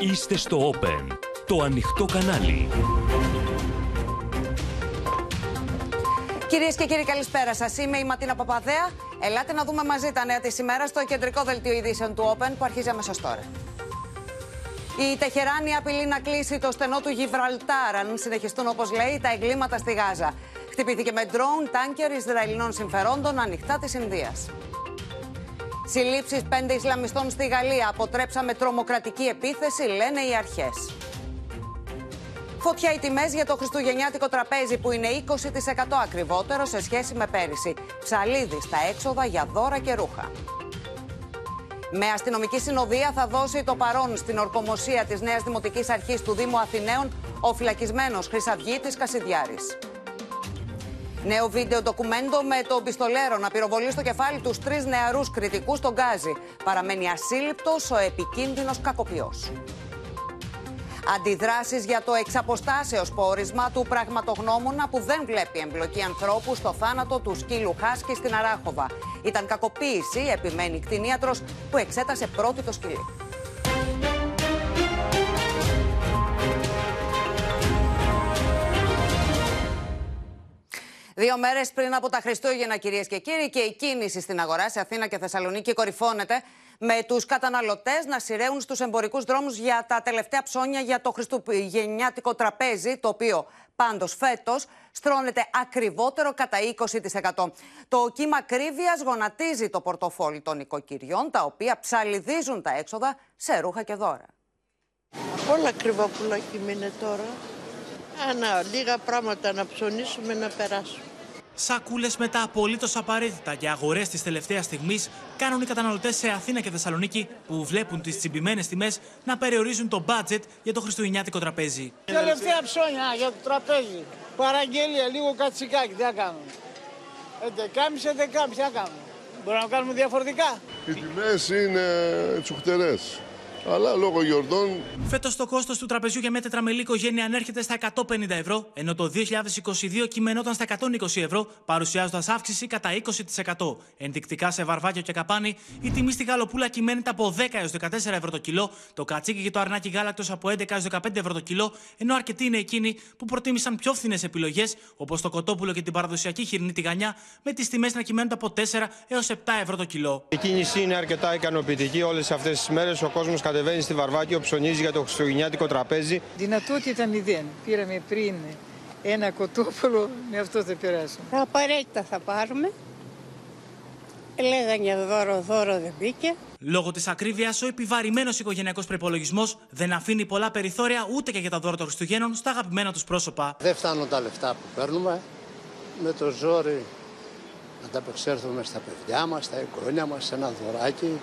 Είστε στο Open, το ανοιχτό κανάλι. Κυρίες και κύριοι, καλησπέρα σας. Είμαι η Ματίνα Παπαδέα. Ελάτε να δούμε μαζί τα νέα της ημέρας στο κεντρικό δελτίο ειδήσεων του Open που αρχίζει αμέσως τώρα. Η Τεχεράνη απειλεί να κλείσει το στενό του Γιβραλτάρ αν συνεχιστούν όπως λέει τα εγκλήματα στη Γάζα. Χτυπήθηκε με ντρόουν τάνκερ Ισραηλινών συμφερόντων ανοιχτά της Ινδίας. Συλλήψεις πέντε Ισλαμιστών στη Γαλλία. Αποτρέψαμε τρομοκρατική επίθεση, λένε οι αρχές. Φωτιά οι τιμές για το χριστουγεννιάτικο τραπέζι που είναι 20% ακριβότερο σε σχέση με πέρυσι. Ψαλίδι στα έξοδα για δώρα και ρούχα. Με αστυνομική συνοδεία θα δώσει το παρόν στην ορκομοσία της νέας Δημοτικής Αρχής του Δήμου Αθηναίων ο φυλακισμένος Χρυσαυγίτης Κασιδιάρης. Νέο βίντεο ντοκουμέντο με τον πιστολέρο να πυροβολεί στο κεφάλι τους τρεις νεαρούς κριτικούς στον Γκάζι. Παραμένει ασύλληπτος ο επικίνδυνος κακοποιός. Αντιδράσεις για το εξαποστάσεως πόρισμα του πραγματογνώμονα που δεν βλέπει εμπλοκή ανθρώπου στο θάνατο του σκύλου Χάσκι στην Αράχοβα. Ήταν κακοποίηση, επιμένει κτηνίατρος που εξέτασε πρώτη το σκυλί. Δύο μέρες πριν από τα Χριστούγεννα, κυρίες και κύριοι, και η κίνηση στην αγορά σε Αθήνα και Θεσσαλονίκη κορυφώνεται με τους καταναλωτές να σειραίουν στους εμπορικούς δρόμους για τα τελευταία ψώνια για το χριστουγεννιάτικο τραπέζι, το οποίο πάντως φέτος στρώνεται ακριβότερο κατά 20%. Το κύμα κρύβεια γονατίζει το πορτοφόλι των οικοκυριών, τα οποία ψαλιδίζουν τα έξοδα σε ρούχα και δώρα. Όλα κρυβά πουλάκι είναι τώρα. Ένα, λίγα πράγματα να ψωνίσουμε να περάσουμε. Σακούλες με τα απολύτως απαραίτητα για αγορές της τελευταίας στιγμής κάνουν οι καταναλωτές σε Αθήνα και Θεσσαλονίκη που βλέπουν τις τσιμπημένες τιμές να περιορίζουν το μπάτζετ για το χριστουγεννιάτικο τραπέζι. Τελευταία ψώνια για το τραπέζι. Παραγγελία, λίγο κατσικάκι, τι να κάνουμε; 11.30, 11.30, τι να κάνουμε; Μπορούμε να κάνουμε διαφορετικά; Οι τιμές είναι τσουχτερές αλλά λόγω γιορτών. Φέτος το κόστος του τραπεζιού για μια τετραμελή οικογένεια ανέρχεται στα 150 ευρώ, ενώ το 2022 κειμενόταν στα 120 ευρώ, παρουσιάζοντας αύξηση κατά 20%. Ενδεικτικά σε βαρβάκιο και καπάνι, η τιμή στη γαλοπούλα κυμαίνεται από 10 έως 14 ευρώ το κιλό, το κατσίκι και το αρνάκι γάλακτος από 11 έως 15 ευρώ το κιλό, ενώ αρκετοί είναι εκείνοι που προτίμησαν πιο φθηνές επιλογές, όπως το κοτόπουλο και την παραδοσιακή χοιρινή τηγανιά, με τις τιμές να κυμαίνονται από 4 έως 7 ευρώ το κιλό. Η κίνηση είναι αρκετά ικανοποιητική όλες αυτές τις μέρες. Ο κόσμος κατεβαίνει στη Βαρβάκιο, ψωνίζει για το χριστουγεννιάτικο τραπέζι. Δυνατότητα μηδέν. Πήραμε πριν ένα κοτόπουλο, με αυτό θα περάσουμε. Απαραίτητα θα πάρουμε. Λέγανε για δώρο, δώρο δεν μπήκε. Λόγω της ακρίβειας, ο επιβαρημένος οικογενειακός προπολογισμός δεν αφήνει πολλά περιθώρια ούτε και για τα δώρα των Χριστουγέννων στα αγαπημένα τους πρόσωπα. Δεν φτάνουν τα λεφτά που παίρνουμε. Με το ζόρι να τα απεξέλθουμε στα παιδιά μας, στα εγγόνια μας, σε ένα δωράκι.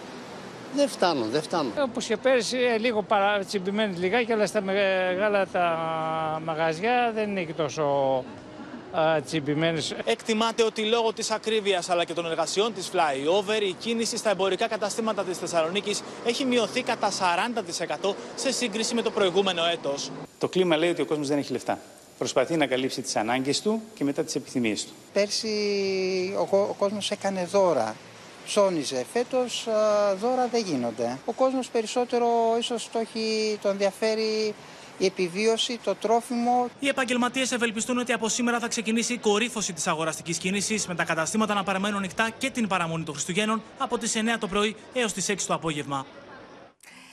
Δεν φτάνουν, δεν φτάνουν. Όπως και πέρυσι, ε, λίγο παρατσιμπημένοι λιγάκι, αλλά στα μεγάλα τα μαγαζιά δεν είναι και τόσο τσιμπημένες. Εκτιμάται ότι λόγω της ακρίβειας αλλά και των εργασιών της flyover η κίνηση στα εμπορικά καταστήματα της Θεσσαλονίκης έχει μειωθεί κατά 40% σε σύγκριση με το προηγούμενο έτος. Το κλίμα λέει ότι ο κόσμος δεν έχει λεφτά. Προσπαθεί να καλύψει τις ανάγκες του και μετά τις επιθυμίες του. Πέρσι ο, ο κόσμος έκανε δώρα ψώνιζε. Φέτος δώρα δεν γίνονται. Ο κόσμος περισσότερο ίσως το έχει, το ενδιαφέρει η επιβίωση, το τρόφιμο. Οι επαγγελματίες ευελπιστούν ότι από σήμερα θα ξεκινήσει η κορύφωση της αγοραστικής κίνησης, με τα καταστήματα να παραμένουν ανοιχτά και την παραμονή των Χριστουγέννων από τις 9 το πρωί έως τις 6 το απόγευμα.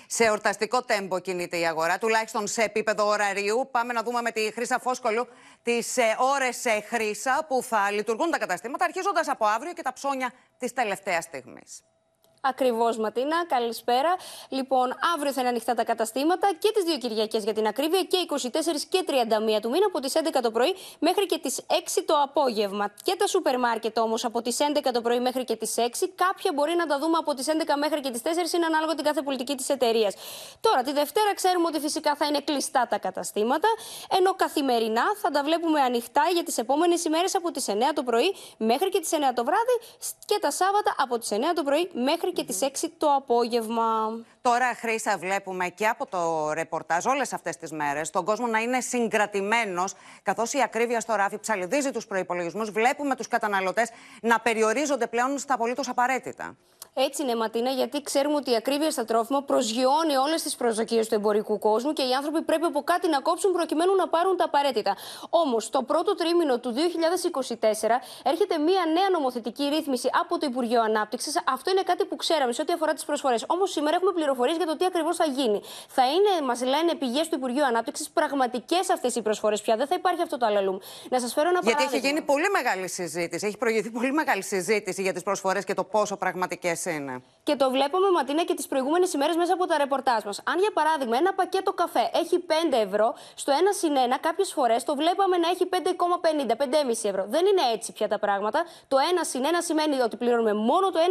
Σε ορταστικό τέμπο κινείται η αγορά, τουλάχιστον σε επίπεδο ωραρίου. Πάμε να δούμε με τη Χρήσα Φόσκολου τις ε, ώρες σε Χρήσα που θα λειτουργούν τα καταστήματα, αρχίζοντας από αύριο και τα ψώνια της τελευταίας στιγμής. Ακριβώς, Ματίνα. Καλησπέρα. Λοιπόν, αύριο θα είναι ανοιχτά τα καταστήματα και τις δύο Κυριακές για την ακρίβεια και 24 και 31 του μήνα από τις 11 το πρωί μέχρι και τις 6 το απόγευμα. Και τα σούπερ μάρκετ όμως από τις 11 το πρωί μέχρι και τις 6. Κάποια μπορεί να τα δούμε από τις 11 μέχρι και τις 4, είναι ανάλογα την κάθε πολιτική της εταιρείας. Τώρα, τη Δευτέρα ξέρουμε ότι φυσικά θα είναι κλειστά τα καταστήματα, ενώ καθημερινά θα τα βλέπουμε ανοιχτά για τις επόμενες ημέρες από τις 9 το πρωί μέχρι και τις 9 το βράδυ και τα Σάββατα από τις 9 το πρωί μέχρι και τις 6 το απόγευμα. Τώρα, Χρήσα, βλέπουμε και από το ρεπορτάζ όλες αυτές τις μέρες τον κόσμο να είναι συγκρατημένος, καθώς η ακρίβεια στο ράφι ψαλιδίζει τους προπολογισμού. Βλέπουμε τους καταναλωτές να περιορίζονται πλέον στα απολύτως απαραίτητα. Έτσι είναι, Ματίνα, γιατί ξέρουμε ότι η ακρίβεια στα τρόφιμα προσγειώνει όλες τις προσδοκίες του εμπορικού κόσμου και οι άνθρωποι πρέπει από κάτι να κόψουν προκειμένου να πάρουν τα απαραίτητα. Όμως, το πρώτο τρίμηνο του 2024 έρχεται μία νέα νομοθετική ρύθμιση από το Υπουργείο Ανάπτυξης. Αυτό είναι κάτι που ξέραμε σε ό,τι αφορά τις προσφορές. Όμως, σήμερα έχουμε πληροφορίες για το τι ακριβώς θα γίνει. Θα είναι, μας λένε πηγές του Υπουργείου Ανάπτυξης, πραγματικές αυτές οι προσφορές πια. Δεν θα υπάρχει αυτό το αλαλούμ. Να σας φέρω ένα Γιατί παράδειγμα. έχει γίνει πολύ μεγάλη συζήτηση. Έχει προηγηθεί πολύ μεγάλη συζήτηση για τις προσφορές και το πόσο πραγματικές είναι. Και το βλέπουμε, Ματίνα, και τις προηγούμενες ημέρες μέσα από τα ρεπορτάζ μας. Αν για παράδειγμα ένα πακέτο καφέ έχει 5 ευρώ, στο 1 συν 1 κάποιες φορές το βλέπαμε να έχει 5,50, 5,5 ευρώ. Δεν είναι έτσι πια τα πράγματα. Το 1 συν 1 σημαίνει ότι πληρώνουμε μόνο το 1,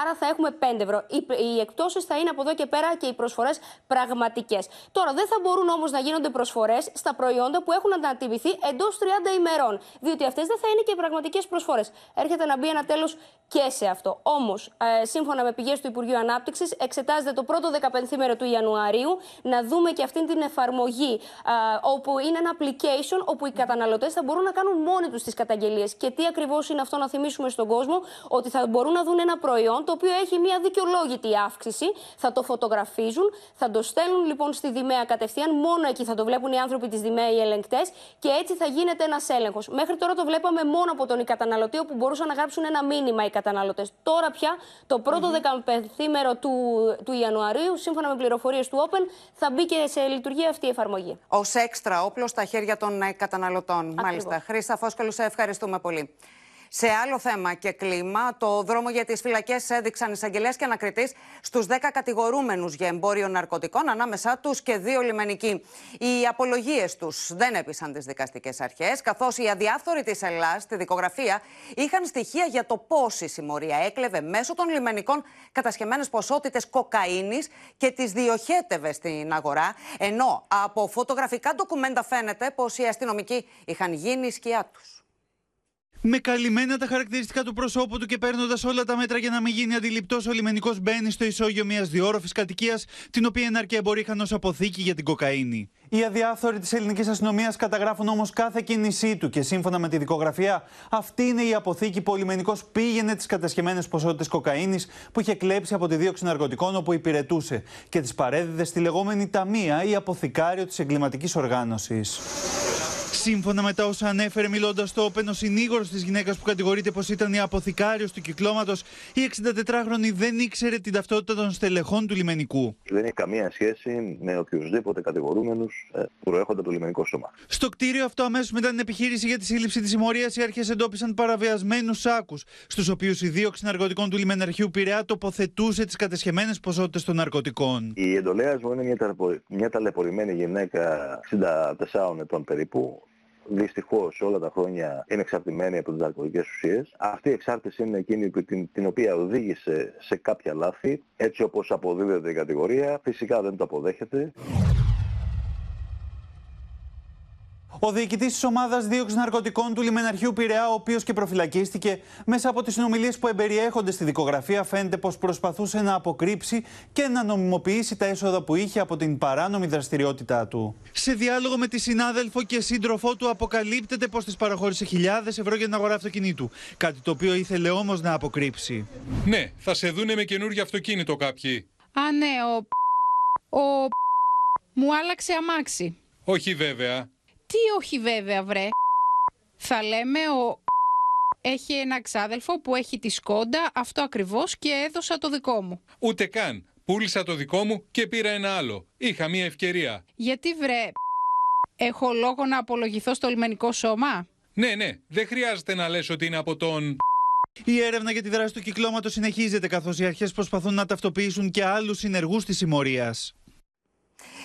άρα θα έχουμε 5 ευρώ. Οι, οι εκτόσει θα είναι από εδώ και πέρα και οι προσφορές πραγματικές. Τώρα δεν θα μπορούν όμως να γίνονται προσφορές στα προϊόντα που έχουν ανατιμηθεί εντός 30 ημερών. Διότι αυτές δεν θα είναι και πραγματικές προσφορές. Έρχεται να μπει ένα τέλος και σε αυτό. Όμως, ε, σύμφωνα με πηγές του Υπουργείου Ανάπτυξης, εξετάζεται το πρώτο 15 του Ιανουαρίου να δούμε και αυτή την εφαρμογή, ε, όπου είναι ένα application όπου οι καταναλωτές θα μπορούν να κάνουν μόνοι τους τις καταγγελίες. Και τι ακριβώς είναι αυτό να θυμίσουμε στον κόσμο, ότι θα μπορούν να δουν ένα προϊόν το οποίο έχει μια δικαιολόγητη αύξηση, θα το φωτογραφίζουν, θα το στέλνουν λοιπόν στη Δημαία κατευθείαν, μόνο εκεί θα το βλέπουν οι άνθρωποι της Δημαία, οι ελεγκτές, και έτσι θα γίνεται ένας έλεγχος. Μέχρι τώρα το βλέπαμε μόνο από τον καταναλωτή, όπου μπορούσαν να γράψουν ένα μήνυμα οι καταναλωτές. Τώρα πια, το πρώτο δεκαπενθήμερο του, του Ιανουαρίου, σύμφωνα με πληροφορίες του Open, θα μπει και σε λειτουργία αυτή η εφαρμογή. Ω έξτρα όπλο στα χέρια των ε, καταναλωτών. Μάλιστα. Χρήστα Φόσκολου, σε ευχαριστούμε πολύ. Σε άλλο θέμα και κλίμα, το δρόμο για τις φυλακές έδειξαν εισαγγελέας και ανακριτής στους 10 κατηγορούμενους για εμπόριο ναρκωτικών, ανάμεσά τους και δύο λιμενικοί. Οι απολογίες τους δεν έπεισαν τις δικαστικές αρχές, καθώς οι αδιάφθοροι της Ελλάδα στη δικογραφία είχαν στοιχεία για το πώς η συμμορία έκλεβε μέσω των λιμενικών κατασχεμένες ποσότητες κοκαίνης και τις διοχέτευε στην αγορά. Ενώ από φωτογραφικά ντοκουμέντα φαίνεται πως οι αστυνομικοί είχαν γίνει η σκιά τους. Με καλυμμένα τα χαρακτηριστικά του προσώπου του και παίρνοντας όλα τα μέτρα για να μην γίνει αντιληπτός, ο λιμενικός μπαίνει στο ισόγειο μιας διόροφης κατοικίας, την οποία εναρκέμποροι είχαν ω αποθήκη για την κοκαίνη. Οι αδιάφθοροι της ελληνικής αστυνομίας καταγράφουν όμως κάθε κίνησή του και σύμφωνα με τη δικογραφία, αυτή είναι η αποθήκη που ο λιμενικός πήγαινε τις κατασχεμένες ποσότητες κοκαίνης που είχε κλέψει από τη δίωξη ναρκωτικών όπου υπηρετούσε και τις παρέδιδε στη λεγόμενη ταμεία ή αποθηκάριο της εγκληματικής οργάνωσης. Σύμφωνα με τα όσα ανέφερε μιλώντας στο Open, ο συνήγορο τη γυναίκας που κατηγορείται πως ήταν η αποθηκάριος του κυκλώματος, η 64χρονη δεν ήξερε την ταυτότητα των στελεχών του λιμενικού. Δεν έχει καμία σχέση με οποιουσδήποτε κατηγορούμενους που προέρχονται από το λιμενικό σώμα. Στο κτίριο αυτό, αμέσως μετά την επιχείρηση για τη σύλληψη της συμμορίας, οι αρχές εντόπισαν παραβιασμένους σάκους, στους οποίους η δίωξη ναρκωτικών του λιμεναρχείου Πειραιά τοποθετούσε τις κατεσχεμένες ποσότητες των ναρκωτικών. Η εντολέα μου είναι μια, ταλαιπωρη... μια ταλαιπωρημένη γυναίκα 64 ετών περίπου, Δυστυχώς όλα τα χρόνια είναι εξαρτημένη από τις ναρκωτικέ ουσίες. Αυτή η εξάρτηση είναι εκείνη που, την, την οποία οδήγησε σε κάποια λάθη. Έτσι όπως αποδίδεται η κατηγορία, φυσικά δεν το αποδέχεται. Ο διοικητής της ομάδας δίωξης ναρκωτικών του λιμεναρχείου Πειραιά, ο οποίος και προφυλακίστηκε, μέσα από τις συνομιλίες που εμπεριέχονται στη δικογραφία, φαίνεται πως προσπαθούσε να αποκρύψει και να νομιμοποιήσει τα έσοδα που είχε από την παράνομη δραστηριότητά του. Σε διάλογο με τη συνάδελφο και σύντροφό του, αποκαλύπτεται πως της παραχώρησε χιλιάδες ευρώ για την αγορά αυτοκινήτου. Κάτι το οποίο ήθελε όμως να αποκρύψει. Ναι, θα σε δούνε με καινούργιο αυτοκίνητο κάποιοι. Α, ναι, ο. Ο. Μου άλλαξε αμάξι. Όχι βέβαια. Τι όχι βέβαια βρε. Θα λέμε ο... Έχει ένα ξάδελφο που έχει τη σκόντα, αυτό ακριβώς και έδωσα το δικό μου. Ούτε καν. Πούλησα το δικό μου και πήρα ένα άλλο. Είχα μία ευκαιρία. Γιατί βρε, έχω λόγο να απολογηθώ στο λιμενικό σώμα; Ναι, ναι, δεν χρειάζεται να λες ότι είναι από τον... Η έρευνα για τη δράση του κυκλώματος συνεχίζεται καθώς οι αρχές προσπαθούν να ταυτοποιήσουν και άλλους συνεργούς της συμμορίας.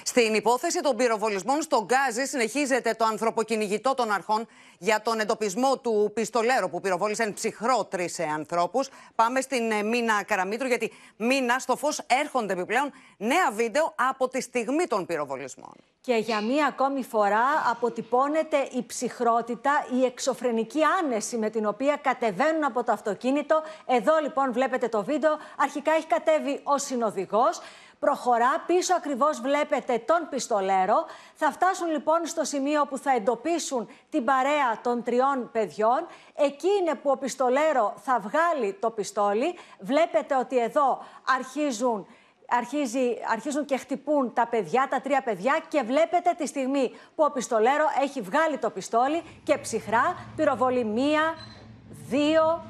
Στην υπόθεση των πυροβολισμών στο Γκάζι συνεχίζεται το ανθρωποκυνηγητό των αρχών για τον εντοπισμό του πιστολέρου που πυροβόλησε ψυχρό τρεις ανθρώπους. Πάμε στην ε, Μίνα Καραμίτρου, γιατί Μίνα στο φως έρχονται επιπλέον νέα βίντεο από τη στιγμή των πυροβολισμών. Και για μία ακόμη φορά αποτυπώνεται η ψυχρότητα, η εξωφρενική άνεση με την οποία κατεβαίνουν από το αυτοκίνητο. Εδώ λοιπόν βλέπετε το βίντεο. Αρχικά έχει κατέβει ο συνοδηγός. Προχωρά, πίσω ακριβώς βλέπετε τον πιστολέρο. Θα φτάσουν λοιπόν στο σημείο που θα εντοπίσουν την παρέα των τριών παιδιών. Εκεί είναι που ο πιστολέρο θα βγάλει το πιστόλι. Βλέπετε ότι εδώ αρχίζουν αρχίζει, αρχίζουν και χτυπούν τα παιδιά, τα τρία παιδιά και βλέπετε τη στιγμή που ο πιστολέρο έχει βγάλει το πιστόλι και ψυχρά πυροβολεί μία, δύο,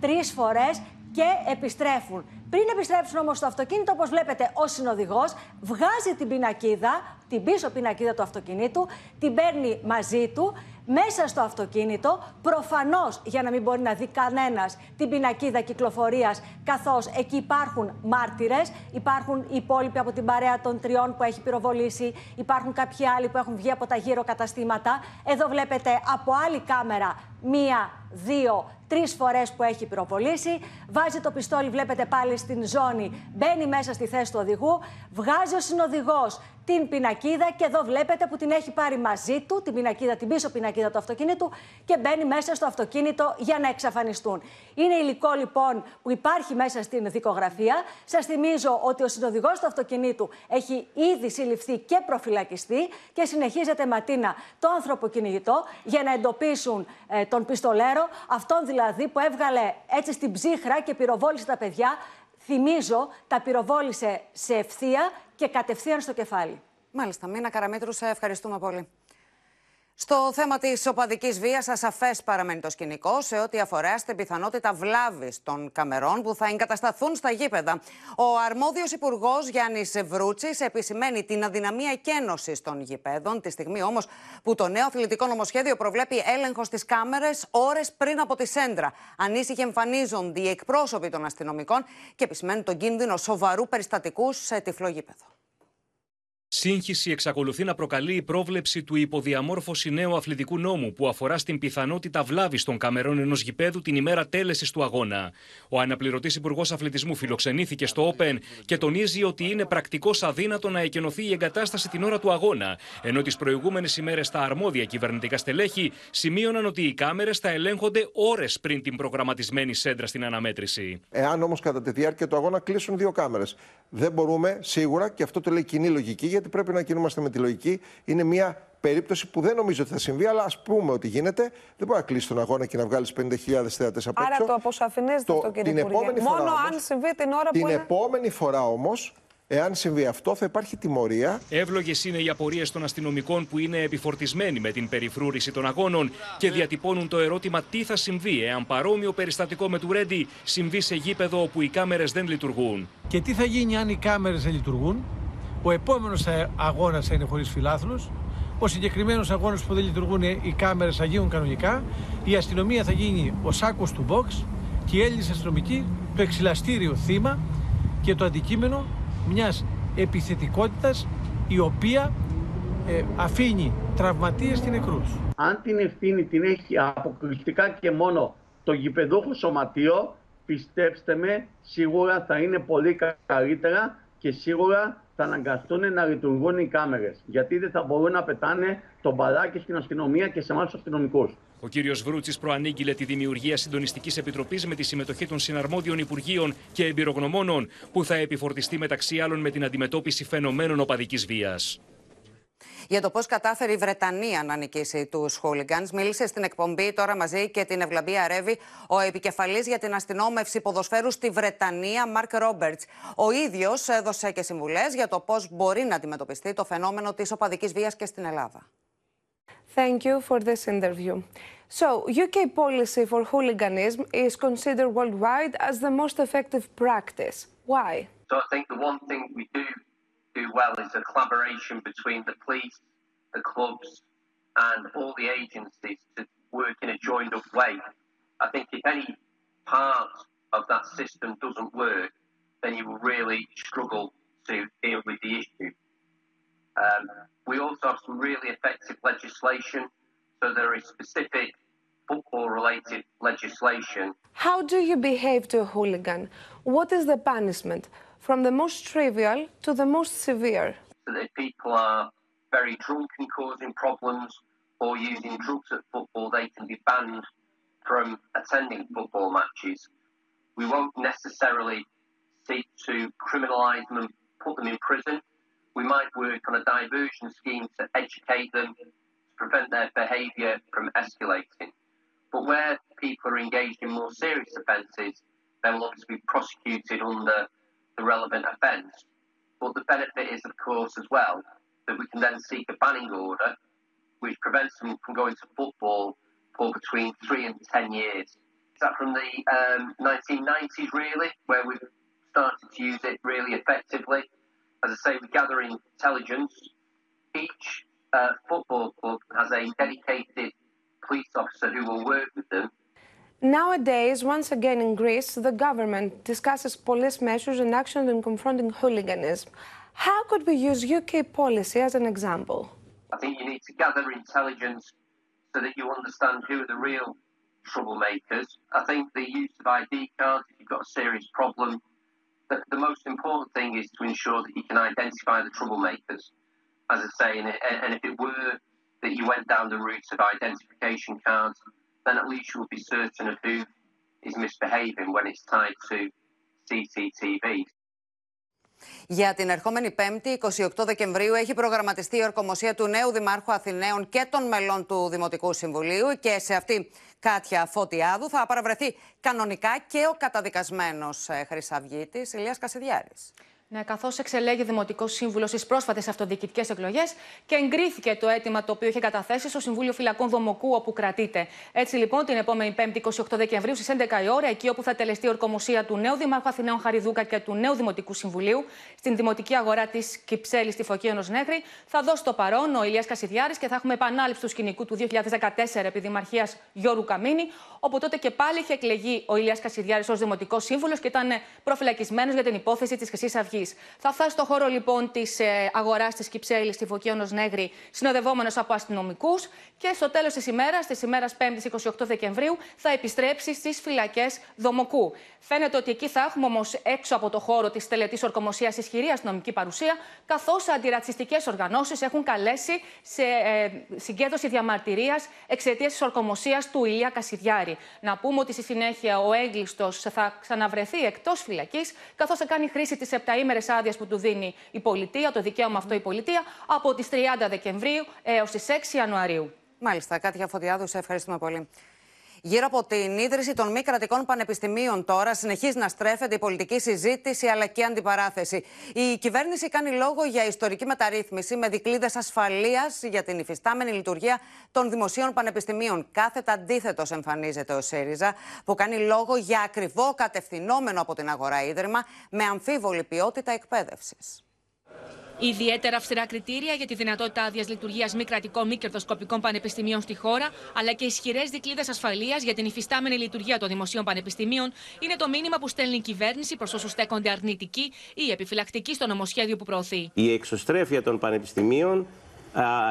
τρεις φορές και επιστρέφουν. Πριν επιστρέψουν όμως στο αυτοκίνητο, όπως βλέπετε, ο συνοδηγός βγάζει την πινακίδα, την πίσω πινακίδα του αυτοκινήτου, την παίρνει μαζί του, μέσα στο αυτοκίνητο, προφανώς για να μην μπορεί να δει κανένας την πινακίδα κυκλοφορίας, καθώς εκεί υπάρχουν μάρτυρες, υπάρχουν οι υπόλοιποι από την παρέα των τριών που έχει πυροβολήσει, υπάρχουν κάποιοι άλλοι που έχουν βγει από τα γύρω καταστήματα. Εδώ βλέπετε από άλλη κάμερα μία, δύο, τρεις φορές που έχει πυροβολήσει. Βάζει το πιστόλι, βλέπετε πάλι στην ζώνη, μπαίνει μέσα στη θέση του οδηγού. Βγάζει ο συνοδηγός την πινακίδα και εδώ βλέπετε που την έχει πάρει μαζί του, την πινακίδα, την πίσω πινακίδα του αυτοκίνητου και μπαίνει μέσα στο αυτοκίνητο για να εξαφανιστούν. Είναι υλικό λοιπόν που υπάρχει μέσα στην δικογραφία. Σας θυμίζω ότι ο συνοδηγός του αυτοκινήτου έχει ήδη συλληφθεί και προφυλακιστεί και συνεχίζεται ματίνα το άνθρωπο κυνηγητό για να εντοπίσουν ε, τον πιστολέρο, αυτόν δηλαδή που έβγαλε έτσι στην ψύχρα και πυροβόλησε τα παιδιά. Θυμίζω, τα πυροβόλησε σε ευθεία και κατευθείαν στο κεφάλι. Μάλιστα. Μίνα Καραμίτρου, σε ευχαριστούμε πολύ. Στο θέμα της οπαδικής βίας, ασαφές παραμένει το σκηνικό σε ό,τι αφορά στην πιθανότητα βλάβης των καμερών που θα εγκατασταθούν στα γήπεδα. Ο αρμόδιος υπουργός Γιάννης Βρούτσης επισημαίνει την αδυναμία κένωση των γηπέδων, τη στιγμή όμως που το νέο αθλητικό νομοσχέδιο προβλέπει έλεγχος στις κάμερες ώρες πριν από τη σέντρα. Ανήσυχοι εμφανίζονται οι εκπρόσωποι των αστυνομικών και επισημαίνουν τον κίνδυνο σοβαρού περιστατικού σε τυφλό γήπεδο. Σύγχυση εξακολουθεί να προκαλεί η πρόβλεψη του υποδιαμόρφωση νέου αθλητικού νόμου που αφορά στην πιθανότητα βλάβης των καμερών ενός γηπέδου την ημέρα τέλεσης του αγώνα. Ο αναπληρωτής Υπουργός Αθλητισμού φιλοξενήθηκε στο Open και τονίζει ότι είναι πρακτικώ αδύνατο να εκενωθεί η εγκατάσταση την ώρα του αγώνα, ενώ τις προηγούμενες ημέρες τα αρμόδια κυβερνητικά στελέχη σημείωναν ότι οι κάμερες θα ελέγχονται ώρες πριν την προγραμματισμένη σέντρα στην αναμέτρηση. Εάν όμως κατά τη διάρκεια του αγώνα κλείσουν δύο κάμερες, δεν μπορούμε σίγουρα, και αυτό το λέει κοινή λογική, γιατί πρέπει να κινούμαστε με τη λογική. Είναι μια περίπτωση που δεν νομίζω ότι θα συμβεί, αλλά ας πούμε ότι γίνεται. Δεν μπορεί να κλείσει τον αγώνα και να βγάλεις 50.000 θέατες απ' Άρα το αποσαφηνίζεται αυτό, κύριε την Υπουργέ. επόμενη Μόνο φορά αν όμως, συμβεί την ώρα την που είναι. επόμενη φορά όμως, εάν συμβεί αυτό, θα υπάρχει τιμωρία. Εύλογες είναι οι απορίες των αστυνομικών που είναι επιφορτισμένοι με την περιφρούρηση των αγώνων και διατυπώνουν το ερώτημα τι θα συμβεί εάν παρόμοιο περιστατικό με του Ρέντι συμβεί σε γήπεδο όπου οι κάμερες δεν λειτουργούν. Και τι θα γίνει αν οι κάμερες δεν λειτουργούν; Ο επόμενος αγώνας θα είναι χωρίς φιλάθλους. Ο συγκεκριμένος αγώνας που δεν λειτουργούν οι κάμερες θα γίνουν κανονικά. Η αστυνομία θα γίνει ο σάκος του box και οι Έλληνες αστυνομικοί το εξυλαστήριο θύμα και το αντικείμενο μιας επιθετικότητας η οποία ε, αφήνει τραυματίες και νεκρούς. Αν την ευθύνη την έχει αποκλειστικά και μόνο το γηπεδούχο σωματείο, πιστέψτε με, σίγουρα θα είναι πολύ καλύτερα και σίγουρα θα αναγκαστούν να λειτουργούν οι κάμερες. Γιατί δεν θα μπορούν να πετάνε τον μπαλάκι στην αστυνομία και σε εμάς τους αστυνομικούς. Ο κύριος Βρούτση προανήγγειλε τη δημιουργία συντονιστικής επιτροπής με τη συμμετοχή των συναρμόδιων Υπουργείων και εμπειρογνωμόνων, που θα επιφορτιστεί μεταξύ άλλων με την αντιμετώπιση φαινομένων οπαδικής βίας. Για το πώς κατάφερε η Βρετανία να νικήσει τους χούλιγκανς, μίλησε στην εκπομπή τώρα μαζί και την Ευλαμπία Ρεύη ο επικεφαλής για την αστυνόμευση ποδοσφαίρου στη Βρετανία, Μαρκ Ρόμπερτς. Ο ίδιος έδωσε και συμβουλές για το πώς μπορεί να αντιμετωπιστεί το φαινόμενο της οπαδικής βίας και στην Ελλάδα. Thank you for this interview. So, UK policy for hooliganism is considered worldwide as the most effective practice. Why? So I think the one thing we do do well is a collaboration between the police, the clubs, and all the agencies to work in a joined up way. I think if any part of that system doesn't work, then you will really struggle to deal with the issue. Um, we also have some really effective legislation. So there is specific football related legislation How do you behave to a hooligan? What is the punishment? From the most trivial to the most severe. so that if people are very drunk and causing problems or using drugs at football, they can be banned from attending football matches. We won't necessarily seek to criminalise them and put them in prison. We might work on a diversion scheme to educate them, to prevent their behaviour from escalating. But where people are engaged in more serious offences, they will obviously be prosecuted under the relevant offence. But the benefit is, of course, as well, that we can then seek a banning order which prevents them from going to football for between three and ten years. Is that from the um, 1990s, really, where we've started to use it really effectively? As I say, we gather intelligence. Each uh, football club has a dedicated police officer who will work with them Nowadays, once again in Greece, the government discusses police measures and actions in confronting hooliganism. How could we use UK policy as an example? I think you need to gather intelligence so that you understand who are the real troublemakers. I think the use of ID cards, if you've got a serious problem, the, the most important thing is to ensure that you can identify the troublemakers. As I say, and, and if it were that you went down the route of identification cards, then at least you'll be certain of who is misbehaving when it's tied to CCTV. Για την ερχόμενη Πέμπτη, 28 Δεκεμβρίου, έχει προγραμματιστεί η ορκομοσία του νέου Δημάρχου Αθηναίων και των μελών του Δημοτικού Συμβουλίου και σε αυτή Κάτια Φωτιάδου θα παραβρεθεί κανονικά και ο καταδικασμένος ε, Χρυσαυγίτης Ηλίας Κασιδιάρης. Ναι, καθώς εξελέγει Δημοτικός Σύμβουλος στις πρόσφατες αυτοδιοικητικές εκλογές και εγκρίθηκε το αίτημα το οποίο είχε καταθέσει στο Συμβούλιο Φυλακών Δομοκού, όπου κρατείται. Έτσι λοιπόν, την επόμενη 5η 28 Δεκεμβρίου στις 11 η ώρα, εκεί όπου θα τελεστεί η ορκομοσία του νέου Δημάρχου Αθηναίων Χαριδούκα και του νέου Δημοτικού Συμβουλίου, στην δημοτική αγορά της Κυψέλης στη Φωκία Νέχρη, θα δώσει το παρόν ο Ηλίας Κασιδιάρης και θα έχουμε επανάληψη του σκηνικού του 2014 επί Δημαρχίας Γιώργου Καμίνη, όπου τότε και πάλι είχε εκλεγεί ο Ηλίας Κασιδιάρης ως Δημοτικός Σύμβουλος και ήταν προφυλακισμένος για την υπόθεση της Χρυσής Αυγής. Θα φτάσει στο χώρο λοιπόν της ε, αγοράς της Κυψέλης στη Φωκίωνος Νέγρη, συνοδευόμενος από αστυνομικούς. Και στο τέλος της ημέρας, της ημέρας 5η 28 Δεκεμβρίου, θα επιστρέψει στις φυλακές Δομοκού. Φαίνεται ότι εκεί θα έχουμε όμως έξω από το χώρο της τελετής ορκομοσίας ισχυρή αστυνομική παρουσία, καθώς αντιρατσιστικές οργανώσεις έχουν καλέσει σε ε, συγκέντρωση διαμαρτυρίας εξαιτίας της ορκομοσίας του Ηλία Κασιδιάρη. Να πούμε ότι στη συνέχεια ο έγκλειστος θα ξαναβρεθεί εκτός φυλακής, καθώς θα κάνει χρήση της επταήμερε άδειας που του δίνει η πολιτεία, το δικαίωμα αυτό η πολιτεία, από τις 30 Δεκεμβρίου έως τις 6 Ιανουαρίου. Μάλιστα, Κάτια Φωτιάδου, σε ευχαριστούμε πολύ. Γύρω από την ίδρυση των μη κρατικών πανεπιστημίων τώρα συνεχίζει να στρέφεται η πολιτική συζήτηση αλλά και αντιπαράθεση. Η κυβέρνηση κάνει λόγο για ιστορική μεταρρύθμιση με δικλείδε ασφαλείας για την υφιστάμενη λειτουργία των δημοσίων πανεπιστημίων. Κάθετα αντίθετος εμφανίζεται ο ΣΥΡΙΖΑ που κάνει λόγο για ακριβό κατευθυνόμενο από την αγορά ίδρυμα με αμφίβολη ποιότητα εκπαίδευσης. Ιδιαίτερα αυστηρά κριτήρια για τη δυνατότητα άδειας λειτουργίας μη κρατικών μη κερδοσκοπικών πανεπιστημίων στη χώρα, αλλά και ισχυρές δικλείδε ασφαλείας για την υφιστάμενη λειτουργία των δημοσίων πανεπιστημίων, είναι το μήνυμα που στέλνει η κυβέρνηση προς όσους στέκονται αρνητικοί ή επιφυλακτικοί στο νομοσχέδιο που προωθεί. Η εξωστρέφεια των πανεπιστημίων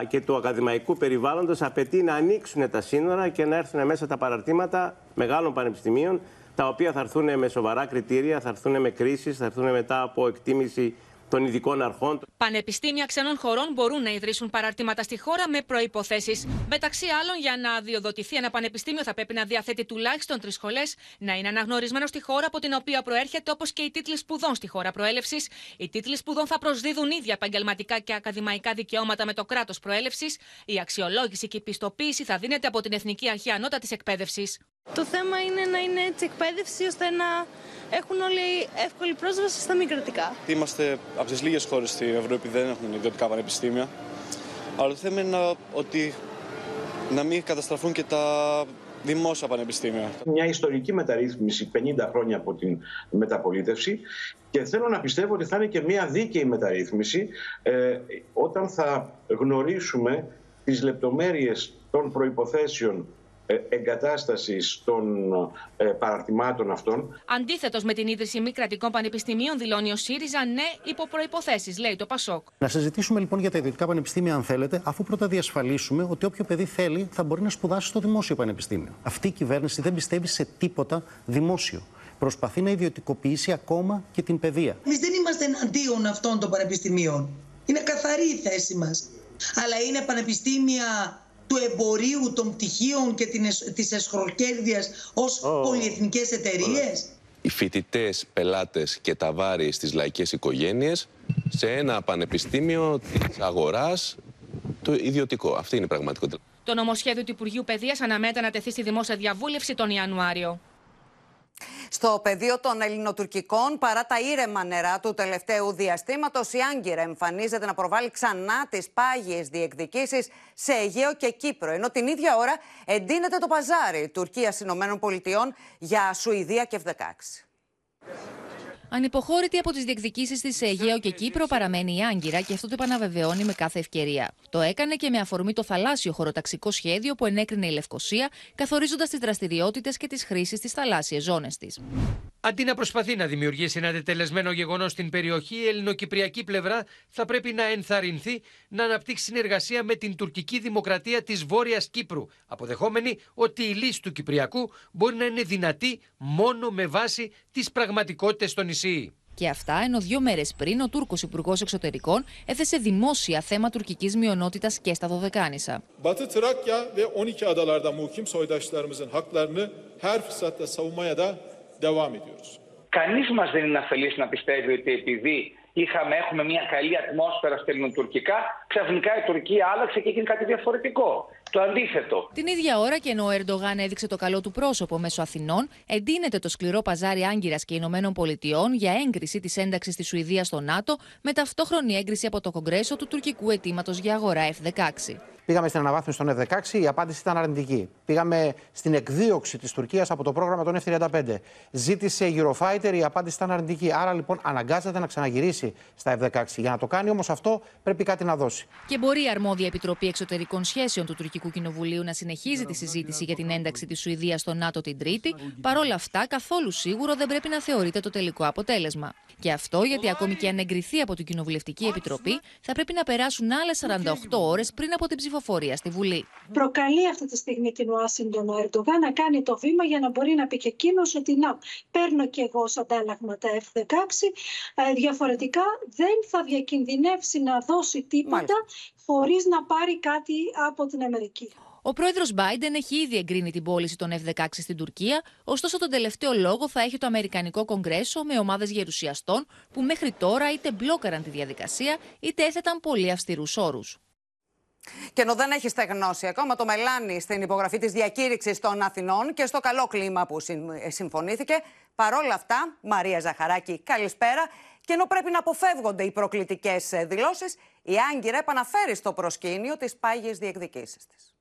και του ακαδημαϊκού περιβάλλοντος απαιτεί να ανοίξουν τα σύνορα και να έρθουν μέσα τα παραρτήματα μεγάλων πανεπιστημίων, τα οποία θα έρθουν με σοβαρά κριτήρια, θα έρθουν με κρίσεις, θα έρθουν μετά από εκτίμηση των ειδικών αρχών. Πανεπιστήμια ξένων χωρών μπορούν να ιδρύσουν παραρτήματα στη χώρα με προποθέσει. Μεταξύ άλλων, για να αδειοδοτηθεί ένα πανεπιστήμιο θα πρέπει να διαθέτει τουλάχιστον τρεις σχολές, να είναι αναγνωρισμένο στη χώρα από την οποία προέρχεται, όπως και οι τίτλοι σπουδών στη χώρα προέλευσης. Οι τίτλοι σπουδών θα προσδίδουν ίδια επαγγελματικά και ακαδημαϊκά δικαιώματα με το κράτος προέλευσης. Η αξιολόγηση και η πιστοποίηση θα δίνεται από την Εθνική Αρχή Ανώτατης Εκπαίδευσης. Το θέμα είναι να είναι έτσι εκπαίδευση ώστε να έχουν όλοι εύκολη πρόσβαση στα μη κρατικά. Είμαστε από τις λίγες χώρες στην Ευρώπη που δεν έχουν ιδιωτικά πανεπιστήμια. Αλλά το θέμα είναι να, ότι να μην καταστραφούν και τα δημόσια πανεπιστήμια. Μια ιστορική μεταρρύθμιση 50 χρόνια από την μεταπολίτευση και θέλω να πιστεύω ότι θα είναι και μια δίκαιη μεταρρύθμιση ε, όταν θα γνωρίσουμε τις λεπτομέρειες των προϋποθέσεων ε, εγκατάστασης των ε, παραρτημάτων αυτών. Αντίθετος με την ίδρυση μη κρατικών πανεπιστημίων, δηλώνει ο ΣΥΡΙΖΑ ναι υπό προποθέσει, λέει το Πασόκ. Να συζητήσουμε λοιπόν για τα ιδιωτικά πανεπιστήμια, αν θέλετε, αφού πρώτα διασφαλίσουμε ότι όποιο παιδί θέλει θα μπορεί να σπουδάσει στο δημόσιο πανεπιστήμιο. Αυτή η κυβέρνηση δεν πιστεύει σε τίποτα δημόσιο. Προσπαθεί να ιδιωτικοποιήσει ακόμα και την παιδεία. Εμείς δεν είμαστε εναντίον αυτών των πανεπιστημίων. Είναι καθαρή η θέση μας. Αλλά είναι πανεπιστήμια του εμπορίου των πτυχίων και της εσχροκέρδειας ως oh. πολυεθνικές εταιρείες. οι φοιτητές, πελάτες και τα βάρη στις λαϊκές οικογένειες σε ένα πανεπιστήμιο της αγοράς, το ιδιωτικό. Αυτή είναι η πραγματικότητα. Το νομοσχέδιο του Υπουργείου Παιδείας αναμένεται να τεθεί στη δημόσια διαβούλευση τον Ιανουάριο. Στο πεδίο των ελληνοτουρκικών, παρά τα ήρεμα νερά του τελευταίου διαστήματος, η Άγκυρα εμφανίζεται να προβάλλει ξανά τις πάγιες διεκδικήσεις σε Αιγαίο και Κύπρο. Ενώ την ίδια ώρα εντείνεται το παζάρι Τουρκίας Ηνωμένων Πολιτειών για Σουηδία και F16. Ανυποχώρητη από τις διεκδικήσεις της σε Αιγαίο και Κύπρο παραμένει η Άγκυρα και αυτό το επαναβεβαιώνει με κάθε ευκαιρία. Το έκανε και με αφορμή το θαλάσσιο χωροταξικό σχέδιο που ενέκρινε η Λευκοσία, καθορίζοντας τις δραστηριότητες και τις χρήσεις στις θαλάσσιες ζώνες της. Αντί να προσπαθεί να δημιουργήσει ένα τετελεσμένο γεγονός στην περιοχή, η ελληνοκυπριακή πλευρά θα πρέπει να ενθαρρυνθεί να αναπτύξει συνεργασία με την τουρκική δημοκρατία της Βόρειας Κύπρου, αποδεχόμενη ότι η λύση του Κυπριακού μπορεί να είναι δυνατή μόνο με βάση τις πραγματικότητες στο νησί. Και αυτά ενώ δύο μέρες πριν ο Τούρκος Υπουργός Εξωτερικών έθεσε δημόσια θέμα τουρκικής μειονότητας και στα Δωδεκάνησα. Batı Trakya ve 12 adalarda muhkim soydaşlarımızın haklarını her fırsatta savunmaya da devam ediyoruz. Κανείς μας δεν είναι αφελής να πιστεύει ότι επειδή είχαμε, έχουμε μια καλή ατμόσφαιρα στα ελληνοτουρκικά, ξαφνικά η Τουρκία άλλαξε και έγινε κάτι διαφορετικό. Το αντίθετο. Την ίδια ώρα και ενώ ο Ερντογάν έδειξε το καλό του πρόσωπο μέσω Αθηνών, εντείνεται το σκληρό παζάρι Άγκυρας και Ηνωμένων Πολιτειών για έγκριση της ένταξης της Σουηδίας στο ΝΑΤΟ με ταυτόχρονη έγκριση από το Κογκρέσο του τουρκικού αιτήματος για αγορά F-16. Πήγαμε στην αναβάθμιση των F-16, η απάντηση ήταν αρνητική. Πήγαμε στην εκδίωξη της Τουρκίας από το πρόγραμμα των F-35. Ζήτησε Eurofighter, η απάντηση ήταν αρνητική. Άρα λοιπόν αναγκάζεται να ξαναγυρίσει στα F-16. Για να το κάνει όμως αυτό πρέπει κάτι να δώσει. Και μπορεί η αρμόδια Επιτροπή Εξωτερικών Σχέσεων του Τουρκικού Κοινοβουλίου να συνεχίζει τη συζήτηση για την ένταξη της Σουηδίας στο ΝΑΤΟ την Τρίτη. Παρ' όλα αυτά, καθόλου σίγουρο δεν πρέπει να θεωρείται το τελικό αποτέλεσμα. Και αυτό γιατί ακόμη και αν εγκριθεί από την Κοινοβουλευτική Επιτροπή, θα πρέπει να περάσουν άλλες 48 ώρες πριν από την ψηφοφορία στη Βουλή. Προκαλεί αυτή τη στιγμή την Ουάσιγκτον ο Ερντογάν να κάνει το βήμα για να μπορεί να πει και εκείνος ότι να παίρνω και εγώ ως αντάλλαγμα τα F-16. Ε, διαφορετικά δεν θα διακινδυνεύσει να δώσει τίποτα χωρίς να πάρει κάτι από την Αμερική. Ο πρόεδρος Biden έχει ήδη εγκρίνει την πώληση των F-16 στην Τουρκία, ωστόσο τον τελευταίο λόγο θα έχει το Αμερικανικό Κογκρέσο με ομάδες γερουσιαστών που μέχρι τώρα είτε μπλόκαραν τη διαδικασία είτε έθεταν πολύ αυστηρούς όρους. Και ενώ δεν έχει στεγνώσει ακόμα το μελάνι στην υπογραφή της διακήρυξης των Αθηνών και στο καλό κλίμα που συμφωνήθηκε, παρόλα αυτά, Μαρία Ζαχαράκη, καλησπέρα. Και ενώ πρέπει να αποφεύγονται οι προκλητικές δηλώσεις, η Άγκυρα επαναφέρει στο προσκήνιο τις πάγιες διεκδικήσεις της.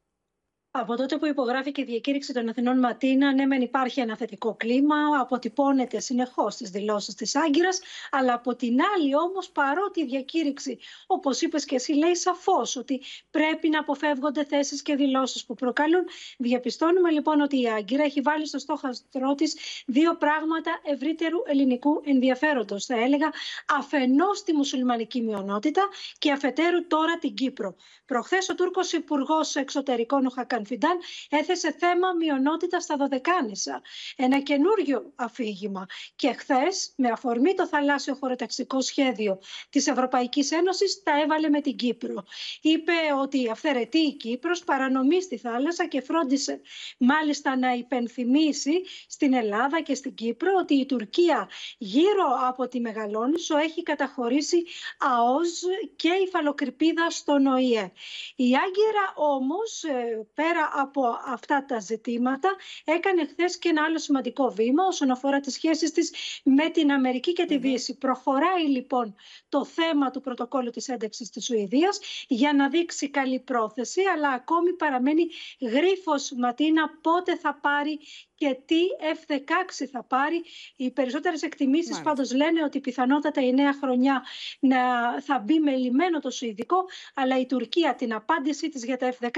Από τότε που υπογράφηκε η διακήρυξη των Αθηνών Ματίνα, ναι, μεν υπάρχει ένα θετικό κλίμα, αποτυπώνεται συνεχώς στις δηλώσεις της Άγκυρας, αλλά από την άλλη όμως, παρότι η διακήρυξη, όπως είπες και εσύ, λέει σαφώς ότι πρέπει να αποφεύγονται θέσεις και δηλώσεις που προκαλούν, διαπιστώνουμε λοιπόν ότι η Άγκυρα έχει βάλει στο στόχαστρό της δύο πράγματα ευρύτερου ελληνικού ενδιαφέροντος. Θα έλεγα αφενός τη μουσουλμανική μειονότητα και αφετέρου τώρα την Κύπρο. Προχθές ο Τούρκος Υπουργός Εξωτερικών, ο Φιντάν έθεσε θέμα μειονότητα στα Δωδεκάνησα. Ένα καινούριο αφήγημα. Και χθες, με αφορμή το θαλάσσιο χωροταξικό σχέδιο της Ευρωπαϊκής Ένωσης, τα έβαλε με την Κύπρο. Είπε ότι αυθαιρετεί η Κύπρος παρανομεί στη θάλασσα και φρόντισε μάλιστα να υπενθυμίσει στην Ελλάδα και στην Κύπρο ότι η Τουρκία γύρω από τη Μεγαλόνισο έχει καταχωρήσει ΑΟΣ και υφαλοκρηπίδα στον ΟΗΕ. Η Άγκυρα όμως ε, πέρα από αυτά τα ζητήματα, έκανε χθες και ένα άλλο σημαντικό βήμα όσον αφορά τις σχέσεις της με την Αμερική και τη Δύση. Προχωράει λοιπόν το θέμα του πρωτοκόλλου της ένταξης της Σουηδίας για να δείξει καλή πρόθεση, αλλά ακόμη παραμένει γρίφο Ματίνα πότε θα πάρει και τι F-16 θα πάρει. Οι περισσότερες εκτιμήσεις πάντως λένε ότι πιθανότατα η νέα χρονιά να θα μπει με λιμένο το Σουηδικό, αλλά η Τουρκία την απάντησή της για τα F-16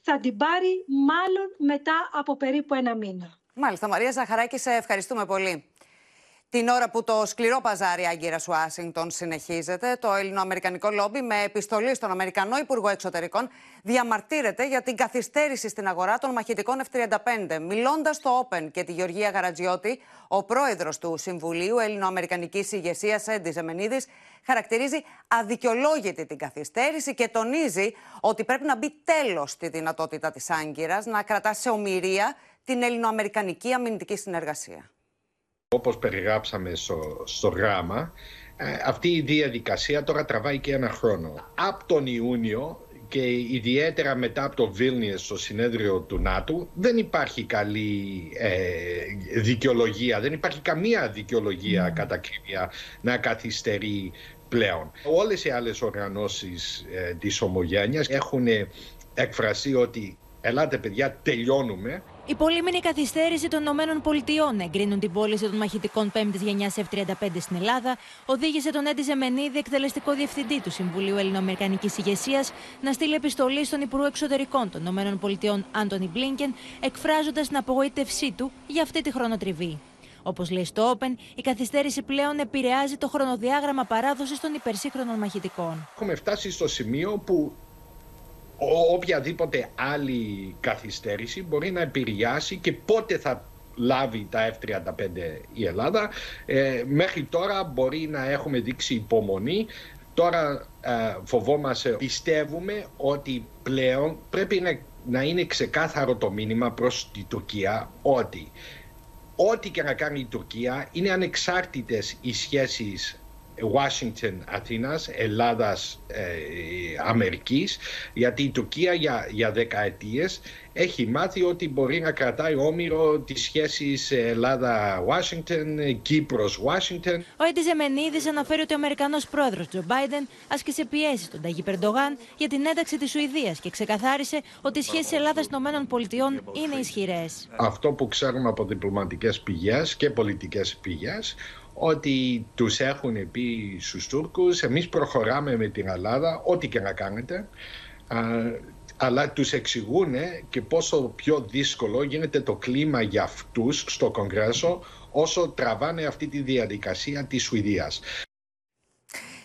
θα την πάρει μάλλον μετά από περίπου ένα μήνα. Μάλιστα, Μαρία Ζαχαράκη, σε ευχαριστούμε πολύ. Την ώρα που το σκληρό παζάρι Άγκυρα Ουάσιγκτον συνεχίζεται, το ελληνοαμερικανικό λόμπι με επιστολή στον Αμερικανό Υπουργό Εξωτερικών διαμαρτύρεται για την καθυστέρηση στην αγορά των μαχητικών F-35. Μιλώντας στο Open και τη Γεωργία Γαρατζιώτη, ο πρόεδρος του Συμβουλίου Ελληνοαμερικανικής Ηγεσίας, Έντι Ζεμενίδης, χαρακτηρίζει αδικαιολόγητη την καθυστέρηση και τονίζει ότι πρέπει να μπει τέλος στη δυνατότητα της Άγκυρας να κρατά σε ομοιρία την ελληνοαμερικανική αμυντική συνεργασία. Όπως περιγράψαμε στο, στο γράμμα, ε, αυτή η διαδικασία τώρα τραβάει και ένα χρόνο. Από τον Ιούνιο και ιδιαίτερα μετά από το Βίλνιες στο συνέδριο του ΝΑΤΟ δεν υπάρχει καλή ε, δικαιολογία, δεν υπάρχει καμία δικαιολογία mm. κατά να καθυστερεί πλέον. Όλες οι άλλες οργανώσεις ε, της ομογένειας έχουν εκφραστεί ότι ελάτε παιδιά τελειώνουμε η πολύμηνη καθυστέρηση των ΗΠΑ εγκρίνουν την πώληση των μαχητικών πέμπτης γενιάς F-35 στην Ελλάδα, οδήγησε τον Έντι Ζεμενίδη, εκτελεστικό διευθυντή του Συμβουλίου Ελληνοαμερικανικής Ηγεσίας, να στείλει επιστολή στον Υπουργό Εξωτερικών των ΗΠΑ, Άντωνι Μπλίνκεν, εκφράζοντας την απογοήτευσή του για αυτή τη χρονοτριβή. Όπως λέει στο Open, η καθυστέρηση πλέον επηρεάζει το χρονοδιάγραμμα παράδοσης των υπερσύγχρονων μαχητικών. Έχουμε φτάσει στο σημείο που οποιαδήποτε άλλη καθυστέρηση μπορεί να επηρεάσει και πότε θα λάβει τα F-35 η Ελλάδα. Ε, μέχρι τώρα μπορεί να έχουμε δείξει υπομονή. Τώρα ε, φοβόμαστε, πιστεύουμε ότι πλέον πρέπει να, να είναι ξεκάθαρο το μήνυμα προς την Τουρκία ότι ό,τι και να κάνει η Τουρκία είναι ανεξάρτητες οι σχέσεις Washington Αθήνας, Ελλάδας ε, Αμερικής γιατί η Τουρκία για, για δεκαετίες έχει μάθει ότι μπορεί να κρατάει όμοιρο τις σχέσεις Ελλάδα-Washington, Κύπρος-Washington. Ο Έντι Ζεμενίδης αναφέρει ότι ο Αμερικανός πρόεδρος Τζο Μπάιντεν άσκησε πιέσεις στον Ταγί Περντογάν για την ένταξη της Σουηδίας και ξεκαθάρισε ότι οι σχέσεις Ελλάδα-ΗΠΑ είναι ισχυρές. Αυτό που ξέρουμε από διπλωματικές πηγές και πολιτικές πηγές ότι τους έχουν πει στους Τούρκους εμείς προχωράμε με την Ελλάδα ό,τι και να κάνετε αλλά τους εξηγούν και πόσο πιο δύσκολο γίνεται το κλίμα για αυτούς στο Κογκρέσο όσο τραβάνε αυτή τη διαδικασία της Σουηδίας.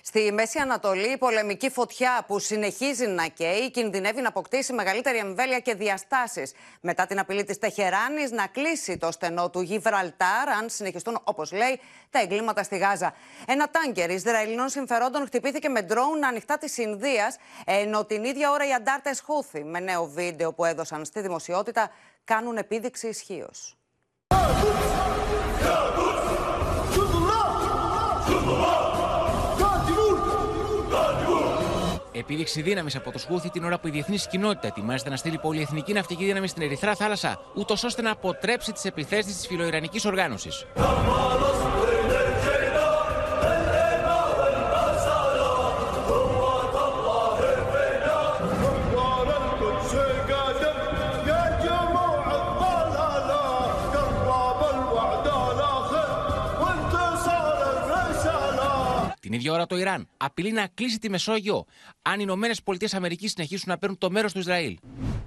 Στη Μέση Ανατολή, η πολεμική φωτιά που συνεχίζει να καίει κινδυνεύει να αποκτήσει μεγαλύτερη εμβέλεια και διαστάσεις. Μετά την απειλή της Τεχεράνης να κλείσει το στενό του Γιβραλτάρ, αν συνεχιστούν, όπως λέει, τα εγκλήματα στη Γάζα. Ένα τάγκερ Ισραηλινών συμφερόντων χτυπήθηκε με ντρόουν ανοιχτά της Ινδίας, ενώ την ίδια ώρα οι αντάρτες Χούθη, με νέο βίντεο που έδωσαν στη δημοσιότητα, κάνουν επίδειξη ισχύως. Επίδειξη δύναμης από το Σχούθη την ώρα που η διεθνής κοινότητα ετοιμάζεται να στείλει πολυεθνική ναυτική δύναμη στην Ερυθρά θάλασσα, ούτως ώστε να αποτρέψει τις επιθέσεις της φιλοϊρανικής οργάνωσης. Την ίδια ώρα το Ιράν απειλεί να κλείσει τη Μεσόγειο αν οι Ηνωμένες Πολιτείες Αμερικής συνεχίσουν να παίρνουν το μέρος του Ισραήλ.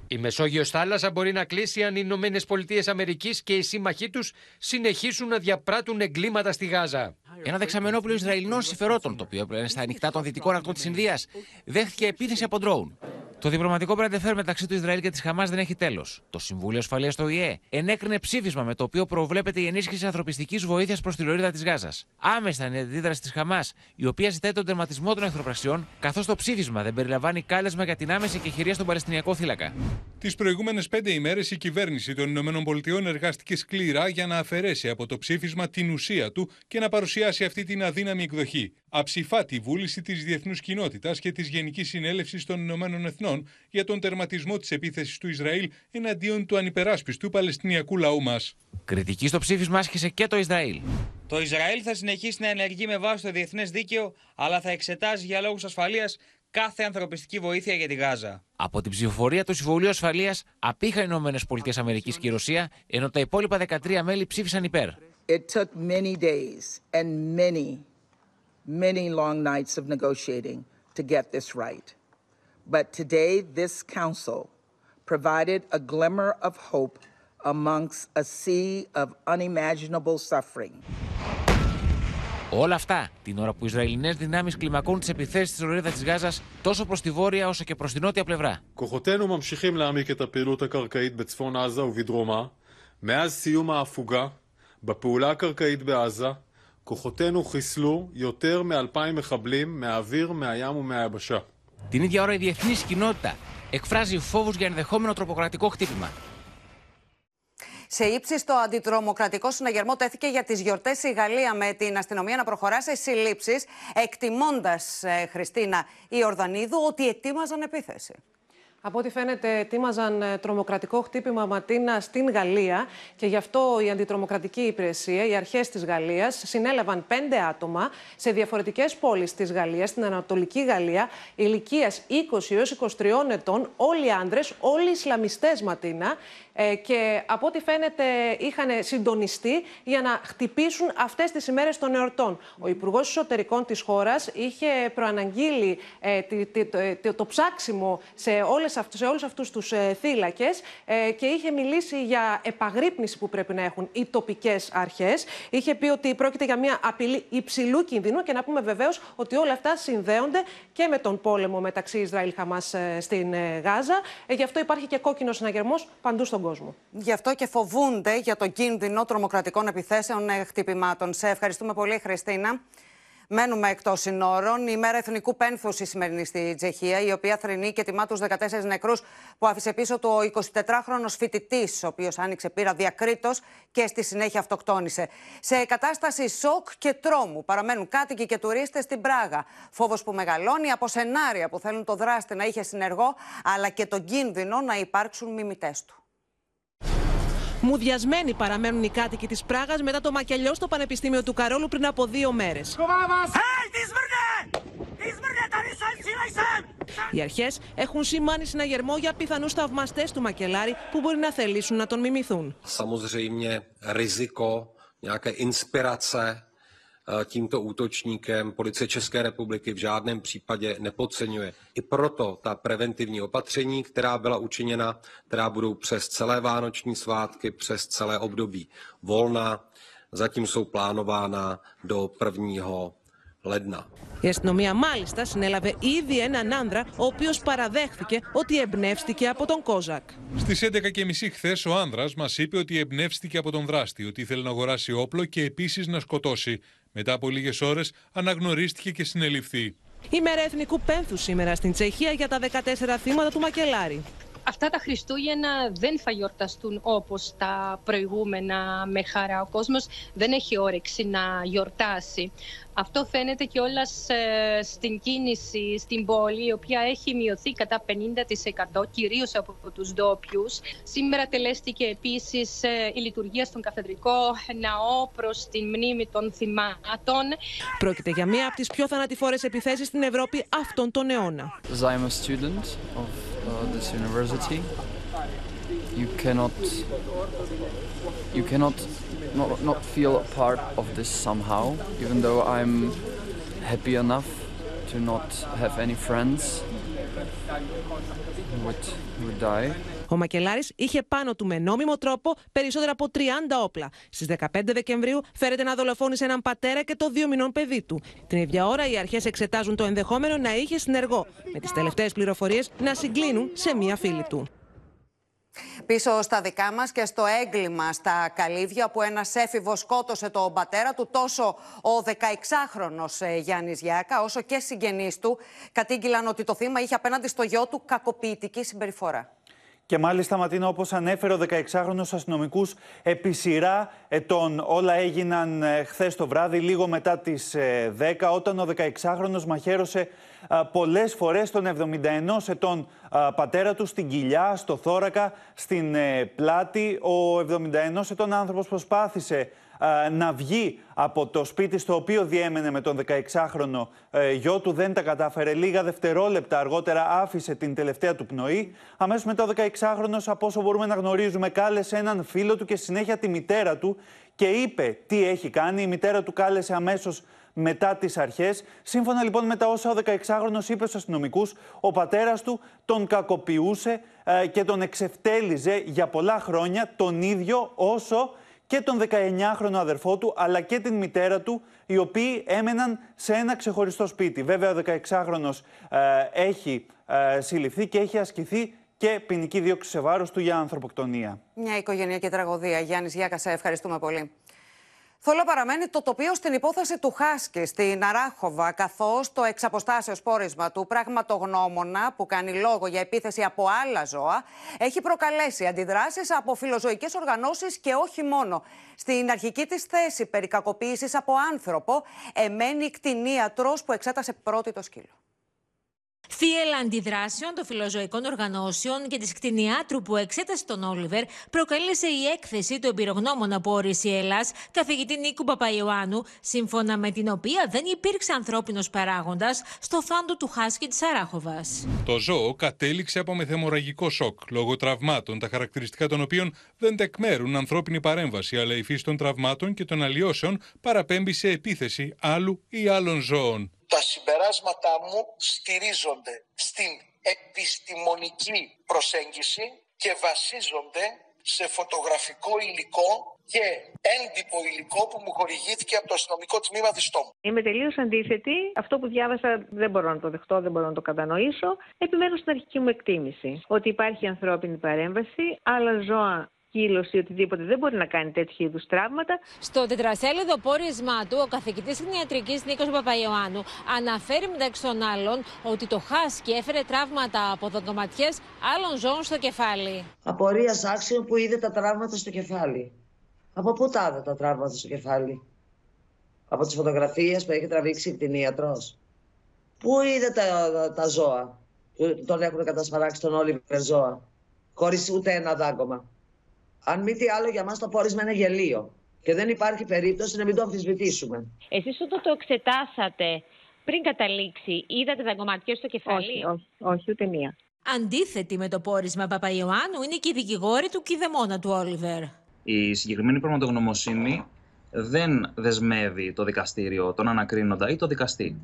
Η Μεσόγειος θάλασσα μπορεί να κλείσει αν οι Ηνωμένες Πολιτείες Αμερικής και οι σύμμαχοί τους συνεχίσουν να διαπράττουν εγκλήματα στη Γάζα. Ένα δεξαμενόπλαιο Ισραηλινών συμφερότων, το οποίο πλέον στα ανοιχτά των δυτικών ακτών της Ινδίας, δέχτηκε επίθεση από ντρόουν. Το διπλωματικό μπραντεφέρ μεταξύ του Ισραήλ και της Χαμάς δεν έχει τέλος. Το Συμβούλιο Ασφαλείας του ΟΗΕ ενέκρινε ψήφισμα με το οποίο προβλέπεται η ενίσχυση ανθρωπιστικής βοήθειας προς τη λωρίδα της Γάζας. Άμεσα είναι αντίδραση της Χαμάς, η οποία ζητάει τον τερματισμό των εχθροπραξιών, καθώς το ψήφισμα δεν περιλαμβάνει κάλεσμα για την άμεση και χειρία στον Παλαιστινιακό θύλακα. Τις προηγούμενες πέντε ημέρες η κυβέρνηση των ΗΠΑ εργάστηκε σκληρά για να αφαιρέσει από το ψήφισμα την ουσία του και να παρουσιάσει αυτή την αδύναμη εκδοχή. Αψηφά τη βούληση της διεθνούς κοινότητας και της Γενικής Συνέλευσης των Ηνωμένων Εθνών για τον τερματισμό της επίθεσης του Ισραήλ εναντίον του ανυπεράσπιστου Παλαιστινιακού λαού μας. Κριτική στο ψήφισμα άσκησε και το Ισραήλ. Το Ισραήλ θα συνεχίσει να ενεργεί με βάση το διεθνές δίκαιο, αλλά θα εξετάζει για λόγους ασφαλείας κάθε ανθρωπιστική βοήθεια για τη Γάζα. Από την ψηφοφορία του Συμβουλίου Ασφαλείας απήχαν οι Ηνωμένες Πολιτείες Αμερικής και η Ρωσία, ενώ τα υπόλοιπα 13 μέλη ψήφισαν υπέρ. It took many days and many, many long nights of negotiating to get this right. But today, this council provided a glimmer of hope amongst a sea of unimaginable suffering. Όλα αυτά την ώρα που οι Ισραηλινές δυνάμεις κλιμακώνουν τις επιθέσεις στη λωρίδα της Γάζας τόσο προς τη βόρεια όσο και προς τη νότια πλευρά. כוחותינו ממשיכים להעמיק את הפעילות הקרקעית בצפון עזה ובדרומה. מאז סיום ההפוגה, בפעולה הקרקעית בעזה, כוחותינו חיסלו יותר מ-2,000 מחבלים מהאוויר, מהים ומהיבשה. Την ίδια ώρα η διεθνής κοινότητα εκφράζει φόβους για ενδεχόμενο τροποκρατικό χτύπημα. Σε ύψιστο αντιτρομοκρατικό συναγερμό τέθηκε για τι γιορτέ η Γαλλία με την αστυνομία να προχωρά σε συλλήψει, εκτιμώντα, ε, Χριστίνα Ιορδανίδου, ότι ετοίμαζαν επίθεση. Από ό,τι φαίνεται, ετοίμαζαν ε, τρομοκρατικό χτύπημα ματίνα στην Γαλλία και γι' αυτό η αντιτρομοκρατική υπηρεσία, οι αρχές της Γαλλίας, συνέλαβαν πέντε άτομα σε διαφορετικές πόλεις της Γαλλίας, στην Ανατολική Γαλλία, ηλικίας 20 έως 23 ετών, όλοι άντρες, όλοι Ισλαμιστές ματίνα. Ε, και από ό,τι φαίνεται είχαν συντονιστεί για να χτυπήσουν αυτές τις ημέρες των εορτών. Ο Υπουργός Εσωτερικών της χώρας είχε προαναγγείλει ε, το, το, ψάξιμο σε, όλες, σε όλους αυτούς τους ε, θύλακες ε, και είχε μιλήσει για επαγρύπνηση που πρέπει να έχουν οι τοπικές αρχές. Είχε πει ότι πρόκειται για μια απειλή υψηλού κινδύνου και να πούμε βεβαίως ότι όλα αυτά συνδέονται και με τον πόλεμο μεταξύ Ισραήλ-Χαμάς στην Γάζα. γι' αυτό υπάρχει και κόκκινος συναγερμός παντού στον κόσμο. Γι' αυτό και φοβούνται για τον κίνδυνο τρομοκρατικών επιθέσεων χτυπημάτων. Σε ευχαριστούμε πολύ, Χριστίνα. Μένουμε εκτός συνόρων. Η μέρα εθνικού πένθους η σημερινή στη Τσεχία, η οποία θρυνεί και τιμά τους 14 νεκρούς που άφησε πίσω του ο 24χρονο φοιτητής, ο οποίος άνοιξε πύρα διακρίτως και στη συνέχεια αυτοκτόνησε. Σε κατάσταση σοκ και τρόμου παραμένουν κάτοικοι και τουρίστες στην Πράγα. Φόβος που μεγαλώνει από σενάρια που θέλουν το δράστη να είχε συνεργό, αλλά και τον κίνδυνο να υπάρξουν μιμητές του. Μουδιασμένοι παραμένουν οι κάτοικοι της Πράγας μετά το μακελιό στο Πανεπιστήμιο του Καρόλου πριν από δύο μέρες. Οι αρχές έχουν σημάνει συναγερμό για πιθανούς θαυμαστές του Μακελάρη που μπορεί να θελήσουν να τον μιμηθούν. Eh, tímto útočníkem policie České republiky v žádném případě nepodceňuje. I proto ta preventivní opatření, která byla učiněna, která budou přes celé vánoční svátky, přes celé období volna, zatím jsou plánována do 1. ledna. Η αστυνομία μάλιστα συνέλαβε ήδη έναν άνδρα, ο οποίο παραδέχθηκε ότι εμπνεύστηκε από τον Κόζακ. Στι 11.30 χθε, ο άνδρα μα είπε ότι εμπνεύστηκε από τον δράστη, ότι ήθελε να αγοράσει όπλο και επίση να σκοτώσει. Μετά από λίγες ώρες αναγνωρίστηκε και συνεληφθεί. Η μέρα εθνικού πένθου σήμερα στην Τσεχία για τα 14 θύματα του Μακελάρη. Αυτά τα Χριστούγεννα δεν θα γιορταστούν όπως τα προηγούμενα με χαρά. Ο κόσμος δεν έχει όρεξη να γιορτάσει. Αυτό φαίνεται και όλα στην κίνηση στην πόλη, η οποία έχει μειωθεί κατά 50% κυρίως από τους ντόπιους. Σήμερα τελέστηκε επίσης ε, η λειτουργία στον καθεδρικό ναό προς την μνήμη των θυμάτων. Πρόκειται για μία από τις πιο θανατηφόρες επιθέσεις στην Ευρώπη αυτόν τον αιώνα. uh, this university, you cannot you cannot not, not feel a part of this somehow, even though I'm happy enough to not have any friends who would, who would die. Ο Μακελάρης είχε πάνω του με νόμιμο τρόπο περισσότερα από 30 όπλα. Στις 15 Δεκεμβρίου φέρεται να δολοφόνησε έναν πατέρα και το δύο μηνών παιδί του. Την ίδια ώρα οι αρχές εξετάζουν το ενδεχόμενο να είχε συνεργό, με τις τελευταίες πληροφορίες να συγκλίνουν σε μία φίλη του. Πίσω στα δικά μας και στο έγκλημα στα καλύβια που ένας έφηβος σκότωσε τον πατέρα του, τόσο ο 16χρονο ε, Γιάννης Γιάκα, όσο και συγγενείς του κατήγγυλαν ότι το θύμα είχε απέναντι στο γιο του κακοποιητική συμπεριφορά. Και μάλιστα, Ματίνα, όπως ανέφερε ο 16χρονο αστυνομικού, επί σειρά ετών όλα έγιναν ε, χθες το βράδυ, λίγο μετά τις 10, ε, όταν ο 16χρονο μαχαίρωσε πολλές φορές τον 71 ετών πατέρα του στην κοιλιά, στο θώρακα, στην ε, πλάτη. Ο 71 ετών άνθρωπος προσπάθησε να βγει από το σπίτι στο οποίο διέμενε με τον 16χρονο ε, γιο του. Δεν τα κατάφερε. Λίγα δευτερόλεπτα αργότερα άφησε την τελευταία του πνοή. Αμέσως μετά ο 16χρονος, από όσο μπορούμε να γνωρίζουμε, κάλεσε έναν φίλο του και συνέχεια τη μητέρα του και είπε τι έχει κάνει. Η μητέρα του κάλεσε αμέσως μετά τις αρχές. Σύμφωνα λοιπόν με τα όσα ο 16χρονος είπε στους αστυνομικούς, ο πατέρας του τον κακοποιούσε ε, και τον εξευτέλιζε για πολλά χρόνια τον ίδιο όσο και τον 19χρονο αδερφό του, αλλά και την μητέρα του, οι οποίοι έμεναν σε ένα ξεχωριστό σπίτι. Βέβαια, ο 16χρονος ε, έχει ε, συλληφθεί και έχει ασκηθεί και ποινική δίωξη σε βάρος του για ανθρωποκτονία. Μια οικογενειακή τραγωδία. Γιάννης Γιάκας, σε ευχαριστούμε πολύ. Θολό παραμένει το τοπίο στην υπόθεση του Χάσκη στην Αράχοβα, καθώς το εξαποστάσεως πόρισμα του πραγματογνώμονα που κάνει λόγο για επίθεση από άλλα ζώα έχει προκαλέσει αντιδράσεις από φιλοζωικές οργανώσεις και όχι μόνο. Στην αρχική της θέση περί κακοποίησης από άνθρωπο εμένει κτηνίατρος που εξέτασε πρώτη το σκύλο. Θύελα αντιδράσεων των φιλοζωικών οργανώσεων και της κτηνιάτρου που εξέτασε τον Όλιβερ προκαλέσε η έκθεση του εμπειρογνώμονα που όρισε η Ελλάς, καθηγητή Νίκου Παπαϊωάννου, σύμφωνα με την οποία δεν υπήρξε ανθρώπινος παράγοντας στο θάντο του Χάσκι της Αράχοβας. Το ζώο κατέληξε από μεθεμορραγικό σοκ λόγω τραυμάτων, τα χαρακτηριστικά των οποίων δεν τεκμέρουν ανθρώπινη παρέμβαση, αλλά η φύση των τραυμάτων και των αλλοιώσεων παραπέμπει σε επίθεση άλλου ή άλλων ζώων. Τα συμπεράσματά μου στηρίζονται στην επιστημονική προσέγγιση και βασίζονται σε φωτογραφικό υλικό και έντυπο υλικό που μου χορηγήθηκε από το αστυνομικό τμήμα της ΤΟΜ. Είμαι τελείως αντίθετη. Αυτό που διάβασα δεν μπορώ να το δεχτώ, δεν μπορώ να το κατανοήσω. Επιμένω στην αρχική μου εκτίμηση ότι υπάρχει ανθρώπινη παρέμβαση, άλλα ζώα σκύλος ή οτιδήποτε δεν μπορεί να κάνει τέτοιου είδους τραύματα. Στο τετρασέλιδο πόρισμά του, ο καθηγητής κτηνιατρικής Νίκος Παπαϊωάννου αναφέρει μεταξύ των άλλων ότι το χάσκι έφερε τραύματα από δοκοματιέ άλλων ζώων στο κεφάλι. Απορίας άξιο που είδε τα τραύματα στο κεφάλι. Από πού τα είδε τα τραύματα στο κεφάλι, Από τις φωτογραφίες που έχει τραβήξει η κτηνίατρος. Πού είδε τα, τα, ζώα που τον έχουν κατασπαράξει τον Όλιβερ ζώα, χωρίς ούτε ένα δάγκωμα. Αν μη τι άλλο, για μας το πόρισμα είναι γελίο. Και δεν υπάρχει περίπτωση να μην το αμφισβητήσουμε. Εσείς όταν το εξετάσατε πριν καταλήξει, είδατε τα κομματιά στο κεφάλι; Όχι, όχι, όχι ούτε μία. Αντίθετη με το πόρισμα Παπαϊωάννου είναι και η δικηγόρη του κηδεμόνα του Όλιβερ. Η συγκεκριμένη πραγματογνωμοσύνη δεν δεσμεύει το δικαστήριο, τον ανακρίνοντα ή το δικαστή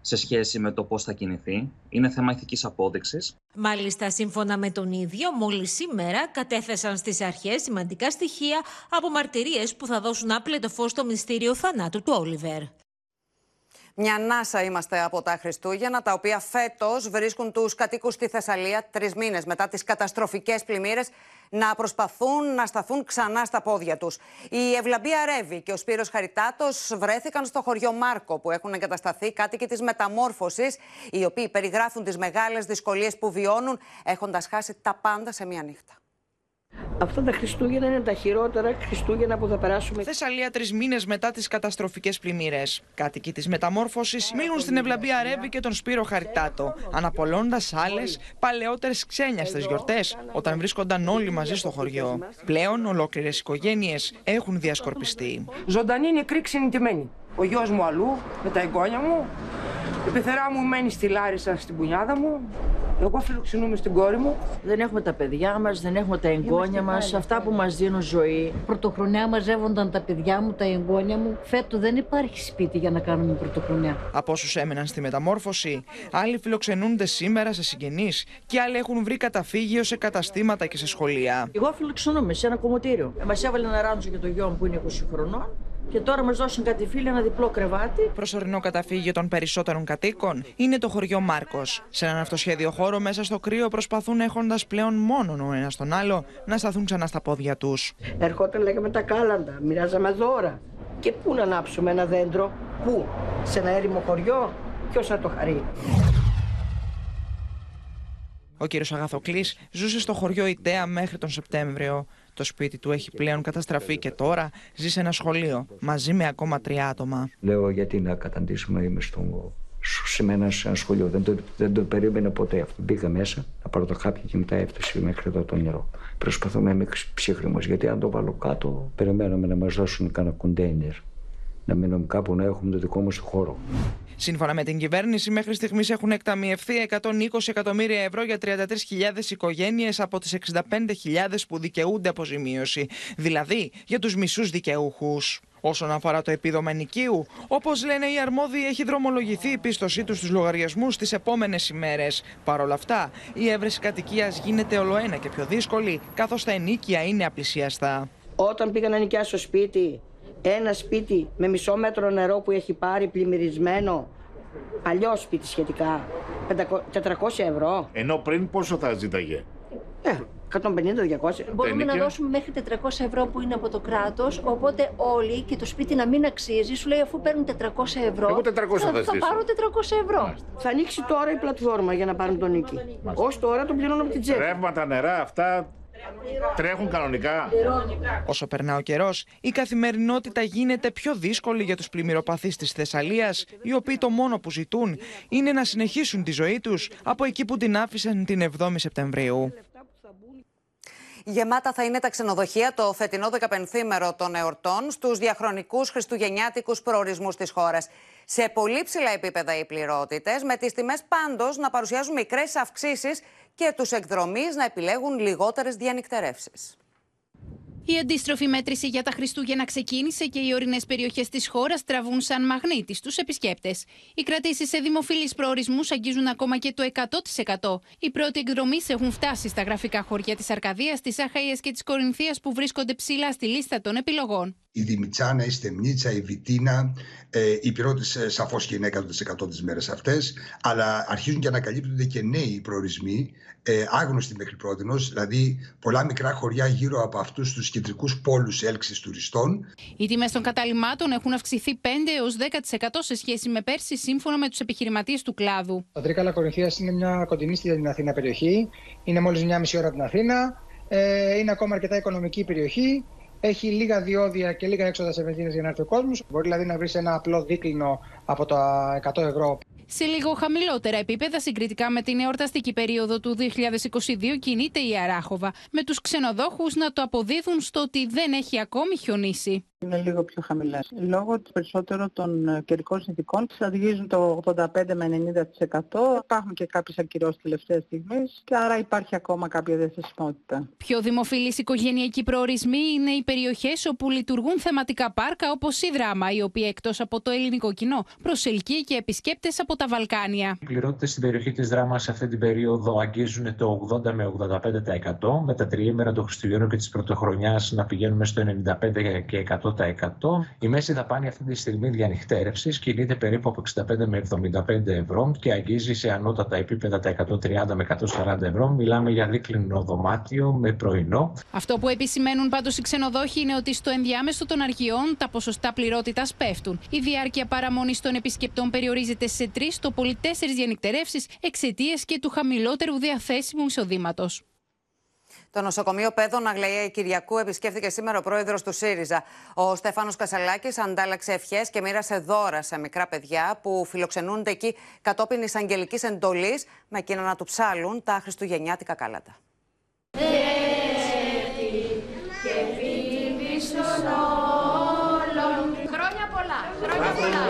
σε σχέση με το πώς θα κινηθεί. Είναι θέμα ηθικής απόδειξης. Μάλιστα, σύμφωνα με τον ίδιο, μόλις σήμερα κατέθεσαν στις αρχές σημαντικά στοιχεία από μαρτυρίες που θα δώσουν άπλετο φως στο μυστήριο θανάτου του Όλιβερ. Μια ανάσα είμαστε από τα Χριστούγεννα, τα οποία φέτος βρίσκουν τους κατοίκους στη Θεσσαλία τρεις μήνες μετά τις καταστροφικές πλημμύρες να προσπαθούν να σταθούν ξανά στα πόδια τους. Η Ευλαμπία Ρεύη και ο Σπύρος Χαριτάτος βρέθηκαν στο χωριό Μάρκο, που έχουν εγκατασταθεί κάτοικοι της μεταμόρφωσης, οι οποίοι περιγράφουν τις μεγάλες δυσκολίες που βιώνουν, έχοντας χάσει τα πάντα σε μία νύχτα. Αυτά τα Χριστούγεννα είναι τα χειρότερα Χριστούγεννα που θα περάσουμε. Θεσσαλία τρεις μήνες μετά τις καταστροφικές πλημμύρες. Κάτοικοι της μεταμόρφωσης μίλουν στην Ευλαμπία Ρέβη και τον Σπύρο Χαριτάτο, αναπολώντα άλλες παλαιότερες ξένιαστες γιορτές, όταν βρίσκονταν όλοι μαζί στο χωριό. Πλέον ολόκληρες οικογένειες έχουν διασκορπιστεί. Ζωντανή νεκρή ξενιτεμένη. Ο γιος μου αλλού, με τα εγγόνια μου. Η πεθερά μου μένει στη Λάρισα, στην πουνιάδα μου. Εγώ φιλοξενούμε στην κόρη μου. Δεν έχουμε τα παιδιά μας, δεν έχουμε τα εγγόνια μας, αυτά που μας δίνουν ζωή. Πρωτοχρονιά μαζεύονταν τα παιδιά μου, τα εγγόνια μου. Φέτο δεν υπάρχει σπίτι για να κάνουμε πρωτοχρονιά. Από όσους έμεναν στη μεταμόρφωση, άλλοι φιλοξενούνται σήμερα σε συγγενείς και άλλοι έχουν βρει καταφύγιο σε καταστήματα και σε σχολεία. Εγώ φιλοξενούμε σε ένα κομμωτήριο. Μας έβαλε ένα ράντζο για το γιο μου που είναι 20 χρονών και τώρα μας δώσουν κάτι φίλοι ένα διπλό κρεβάτι. Προσωρινό καταφύγιο των περισσότερων κατοίκων είναι το χωριό Μάρκος. Σε έναν αυτοσχέδιο χώρο μέσα στο κρύο προσπαθούν έχοντας πλέον μόνο ο ένας τον άλλο να σταθούν ξανά στα πόδια τους. Ερχόταν λέγαμε τα κάλαντα, μοιράζαμε δώρα. Και πού να ανάψουμε ένα δέντρο, πού, σε ένα έρημο χωριό, ποιος θα το χαρεί; Ο κύριος Αγαθοκλής ζούσε στο χωριό Ιταία μέχρι τον Σεπτέμβριο. Το σπίτι του έχει πλέον καταστραφεί και τώρα ζει σε ένα σχολείο μαζί με ακόμα τρία άτομα. Λέω γιατί να καταντήσουμε είμαι στο, σε ένα σχολείο. Δεν το, δεν το περίμενα ποτέ αυτό. Μπήκα μέσα να πάρω το χάπια και μετά έφτασε μέχρι εδώ το νερό. Προσπαθώ να είμαι ψύχρεμος γιατί αν το βάλω κάτω, περιμένουμε να μας δώσουν κανένα κοντέινερ. Να μείνουμε κάπου να έχουμε το δικό μας χώρο. Σύμφωνα με την κυβέρνηση, μέχρι στιγμής έχουν εκταμιευθεί 120 εκατομμύρια ευρώ για 33.000 οικογένειες από τις 65.000 που δικαιούνται αποζημίωση, δηλαδή για τους μισούς δικαιούχους. Όσον αφορά το επίδομα νοικίου, όπως λένε οι αρμόδιοι, έχει δρομολογηθεί η πίστοσή τους στους λογαριασμούς τις επόμενες ημέρες. Παρ' όλα αυτά, η έβρεση κατοικίας γίνεται ολοένα και πιο δύσκολη, καθώς τα ενίκια είναι απλησιαστά. Όταν πήγα να νοικιάσω σπίτι, ένα σπίτι με μισό μέτρο νερό που έχει πάρει πλημμυρισμένο, παλιό σπίτι σχετικά, 400 ευρώ. Ενώ πριν πόσο θα ζήταγε; Ε, 150-200. Μπορούμε να δώσουμε μέχρι 400 ευρώ που είναι από το κράτος. Οπότε όλοι και το σπίτι να μην αξίζει, σου λέει αφού παίρνουν 400 ευρώ. Εγώ 400 θα θα ζητήσω. πάρω 400 ευρώ. Θα ανοίξει τώρα η πλατφόρμα για να πάρουν τον νίκη. Ω τώρα τον πληρώνω από την τσέπη. Ρεύματα, νερά, αυτά τρέχουν κανονικά. Όσο περνά ο καιρός, η καθημερινότητα γίνεται πιο δύσκολη για τους πλημμυροπαθείς της Θεσσαλίας, οι οποίοι το μόνο που ζητούν είναι να συνεχίσουν τη ζωή τους από εκεί που την άφησαν την 7η Σεπτεμβρίου. Γεμάτα θα είναι τα ξενοδοχεία το φετινό 15μέρο των εορτών στους διαχρονικούς χριστουγεννιάτικους προορισμούς της χώρας. Σε πολύ ψηλά επίπεδα οι πληρότητες, με τις τιμές πάντως να παρουσιάζουν μικρές αυξήσεις και τους εκδρομείς να επιλέγουν λιγότερες διανυκτερεύσεις. Η αντίστροφη μέτρηση για τα Χριστούγεννα ξεκίνησε και οι ορεινές περιοχές της χώρας τραβούν σαν μαγνήτη στους επισκέπτες. Οι κρατήσεις σε δημοφιλείς προορισμούς αγγίζουν ακόμα και το 100%. Οι πρώτοι εκδρομή έχουν φτάσει στα γραφικά χωριά της Αρκαδίας, της Αχαία και της Κορινθίας που βρίσκονται ψηλά στη λίστα των επιλογών. Η Δημητσάνα, η Στεμνίτσα, η Βιτίνα. Ε, οι πυρότε σαφώς και είναι 100% τις μέρες αυτές. Αλλά αρχίζουν και ανακαλύπτονται και νέοι προορισμοί, ε, άγνωστοι μέχρι πρώτη. Δηλαδή, πολλά μικρά χωριά γύρω από αυτούς τους κεντρικούς πόλους έλξης τουριστών. Οι τιμές των καταλήμματων έχουν αυξηθεί 5 έως 10% σε σχέση με πέρσι, σύμφωνα με τους επιχειρηματίες του κλάδου. Το Τρίκαλα Κορινθία είναι μια κοντινή στην Αθήνα περιοχή. Είναι μόλις μια μισή ώρα από την Αθήνα. Ε, είναι ακόμα αρκετά οικονομική περιοχή. Έχει λίγα διόδια και λίγα έξοδα σε βενζίνες για να έρθει ο κόσμος. Μπορεί δηλαδή να βρεις ένα απλό δίκλινο από τα 100 ευρώ. Σε λίγο χαμηλότερα επίπεδα συγκριτικά με την εορταστική περίοδο του 2022 κινείται η Αράχοβα, με τους ξενοδόχους να το αποδίδουν στο ότι δεν έχει ακόμη χιονίσει. Είναι λίγο πιο χαμηλές. Λόγω της περισσότερο των ε, καιρικών συνθηκών στρατηγίζουν το 85 με 90%. Υπάρχουν και κάποιες ακυρώσεις τελευταίες στιγμές και άρα υπάρχει ακόμα κάποια διαθεσιμότητα. Πιο δημοφιλείς οικογενειακοί προορισμοί είναι οι περιοχές όπου λειτουργούν θεματικά πάρκα όπως η Δράμα, η οποία εκτός από το ελληνικό κοινό προσελκύει και επισκέπτες από τα Βαλκάνια. Οι πληρώτε στην περιοχή της Δράμας σε αυτή την περίοδο αγγίζουν το 80 με 85%, με τα τριήμερα των Χριστουγέννων και της Πρωτοχρονιάς να πηγαίνουμε στο 95 και 100%. Η μέση δαπάνη αυτή τη στιγμή διανυκτέρευσης κινείται περίπου από 65 με 75 ευρώ και αγγίζει σε ανώτατα επίπεδα τα 130 με 140 ευρώ. Μιλάμε για δίκλινο δωμάτιο με πρωινό. Αυτό που επισημαίνουν πάντως οι ξενοδόχοι είναι ότι στο ενδιάμεσο των αργιών τα ποσοστά πληρότητας πέφτουν. Η διάρκεια παραμονής των επισκεπτών περιορίζεται σε τρεις, το πολύ τέσσερις διανυκτερεύσεις εξαιτίας και του χαμηλότερου διαθέσιμου εισοδήματος. Το νοσοκομείο Πέδων Αγλαία Κυριακού επισκέφθηκε σήμερα ο πρόεδρος του ΣΥΡΙΖΑ. Ο Στέφανος Κασαλάκης αντάλλαξε ευχές και μοίρασε δώρα σε μικρά παιδιά που φιλοξενούνται εκεί κατόπιν εισαγγελικής εντολής, με εκείνα να του ψάλουν τα χριστουγεννιάτικα κάλατα. Χρόνια πολλά! Χρόνια πολλά!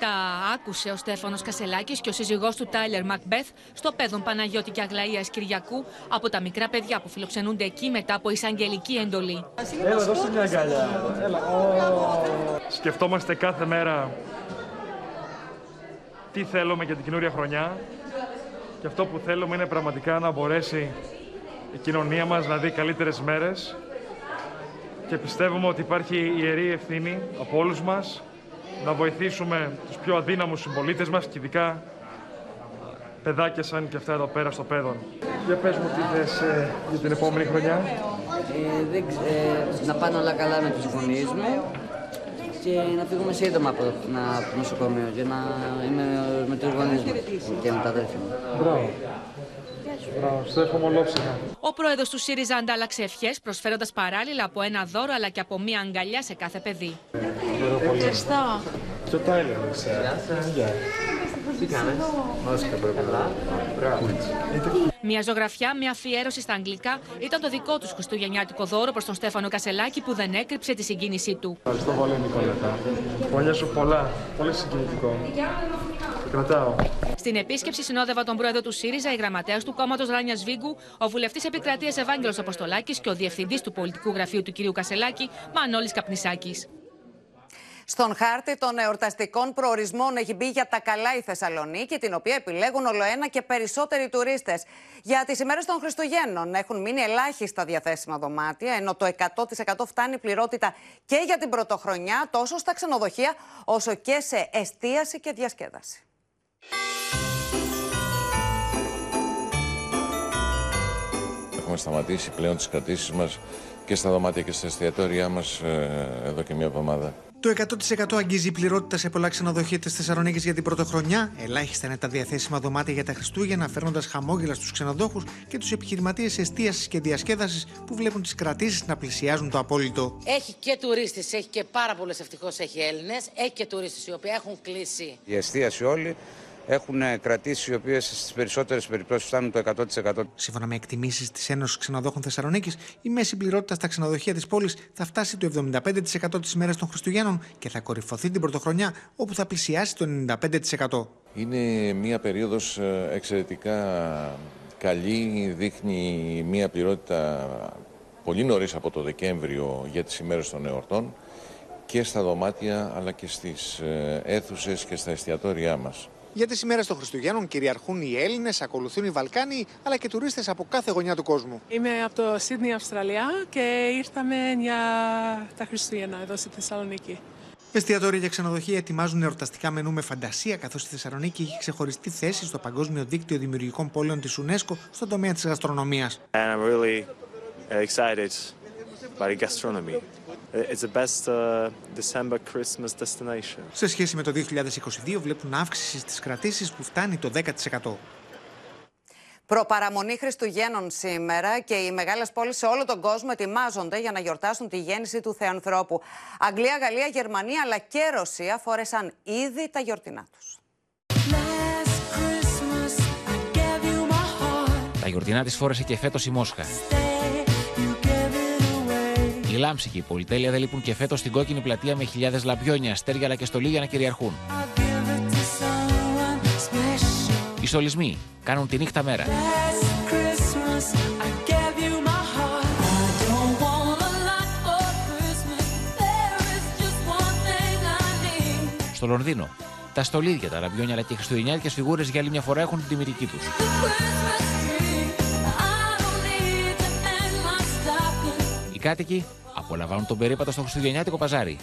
Τα άκουσε ο Στέφανος Κασελάκης και ο σύζυγός του Τάιλερ Μακμπεθ στο παιδόν Παναγιώτη και Αγλαΐας Κυριακού από τα μικρά παιδιά που φιλοξενούνται εκεί μετά από εισαγγελική εντολή. Έλα, δώσε μια αγκαλιά. Έλα. Σκεφτόμαστε κάθε μέρα τι θέλουμε για την καινούρια χρονιά και αυτό που θέλουμε είναι πραγματικά να μπορέσει η κοινωνία μας να δει καλύτερες μέρες και πιστεύουμε ότι υπάρχει ιερή ευθύνη από όλους μας να βοηθήσουμε τους πιο αδύναμους συμπολίτες μας και ειδικά παιδάκια σαν και αυτά εδώ πέρα στο παιδόν. Για πες μου τι θες ε, για την επόμενη χρονιά. Ε, δεν ξε- ε, να πάνε όλα καλά με τους γονείς μου και να φύγουμε σύντομα από, να, από το νοσοκομείο για να είμαι με τους γονείς μου και με τα αδέρφια μου. Μπράβο. Μπράβο, στο εύχομαι ολόψυχα. Ο πρόεδρος του ΣΥΡΙΖΑ αντάλλαξε ευχές, προσφέροντας παράλληλα από ένα δώρο αλλά και από μία αγκαλιά σε κάθε παιδί. Ευχαριστώ. Και ο Τάιλερ. Γεια. Τι κάνεις. Μάσκα πρέπει να Μια ζωγραφιά, μια αφιέρωση στα αγγλικά ήταν το δικό τους χριστουγεννιάτικο δώρο προς τον Στέφανο Κασελάκη που δεν έκρυψε τη συγκίνησή του. Ευχαριστώ πολύ, Νικόλετα. Πολλά σου πολλά. Πολύ συγκινητικό. Το κρατάω. Στην επίσκεψη συνόδευα τον πρόεδρο του ΣΥΡΙΖΑ, η γραμματέας του κόμματος Ράνια Βίγκου, ο βουλευτής επικρατείας Ευάγγελος Αποστολάκης και ο διευθυντής του πολιτικού γραφείου του κ. Κασελάκη, Μανώλης Καπνισάκης. Στον χάρτη των εορταστικών προορισμών έχει μπει για τα καλά η Θεσσαλονίκη, την οποία επιλέγουν ολοένα και περισσότεροι τουρίστες. Για τις ημέρες των Χριστουγέννων έχουν μείνει ελάχιστα διαθέσιμα δωμάτια, ενώ το 100% φτάνει πληρότητα και για την πρωτοχρονιά, τόσο στα ξενοδοχεία όσο και σε εστίαση και διασκέδαση. έχουμε σταματήσει πλέον τις κρατήσεις μας και στα δωμάτια και στα εστιατόρια μας ε, εδώ και μια εβδομάδα. Το 100% αγγίζει η πληρότητα σε πολλά ξενοδοχεία της Θεσσαλονίκης για την πρωτοχρονιά. Ελάχιστα είναι τα διαθέσιμα δωμάτια για τα Χριστούγεννα, φέρνοντας χαμόγελα στους ξενοδόχους και τους επιχειρηματίες εστίασης και διασκέδασης που βλέπουν τις κρατήσεις να πλησιάζουν το απόλυτο. Έχει και τουρίστες, έχει και πάρα πολλές ευτυχώς έχει Έλληνες, έχει και τουρίστες οι οποίοι έχουν κλείσει. Η εστίαση όλοι έχουν κρατήσει οι οποίες στις περισσότερες περιπτώσεις φτάνουν το 100%. Σύμφωνα με εκτιμήσεις της Ένωσης Ξενοδόχων Θεσσαλονίκης, η μέση πληρότητα στα ξενοδοχεία της πόλης θα φτάσει το 75% τι μέρε των Χριστουγέννων και θα κορυφωθεί την πρωτοχρονιά, όπου θα πλησιάσει το 95%. Είναι μια περίοδος ε, εξαιρετικά καλή, δείχνει μια πληρότητα πολύ νωρίς από το Δεκέμβριο για τις ημέρες των εορτών και στα δωμάτια αλλά και στις ε, αίθουσες και στα εστιατόρια μας. Για τι ημέρε των Χριστουγέννων κυριαρχούν οι Έλληνες, ακολουθούν οι Βαλκάνοι αλλά και τουρίστες από κάθε γωνιά του κόσμου. Είμαι από το Σίδνey, Αυστραλία και ήρθαμε για τα Χριστούγεννα εδώ στη Θεσσαλονίκη. Εστιατόρια και ξενοδοχεία ετοιμάζουν εορταστικά μενού με φαντασία, καθώς η Θεσσαλονίκη έχει ξεχωριστή θέση στο Παγκόσμιο Δίκτυο Δημιουργικών Πόλεων της UNESCO στον τομέα της γαστρονομίας. really excited by the gastronomy. It's the best uh, December Christmas destination. Σε σχέση με το 2022 βλέπουν αύξηση στις κρατήσεις που φτάνει το 10%. Προπαραμονή Χριστουγέννων σήμερα και οι μεγάλες πόλεις σε όλο τον κόσμο ετοιμάζονται για να γιορτάσουν τη γέννηση του Θεανθρώπου. Αγγλία, Γαλλία, Γερμανία αλλά και Ρωσία φόρεσαν ήδη τα γιορτινά τους. Τα γιορτινά της φόρεσε και φέτος η Μόσχα. Η λάμψη και η πολυτέλεια δεν λείπουν και φέτος στην κόκκινη πλατεία με χιλιάδες λαμπιόνια, αστέρια αλλά και στολίδια να κυριαρχούν. Οι στολισμοί κάνουν τη νύχτα μέρα. Στο Λονδίνο, τα στολίδια, τα λαμπιόνια αλλά και οι χριστουγεννιάτικες φιγούρες για άλλη μια φορά έχουν την τιμητική τους. Οι κάτοικοι απολαμβάνουν τον περίπατο στο Χριστουγεννιάτικο παζάρι.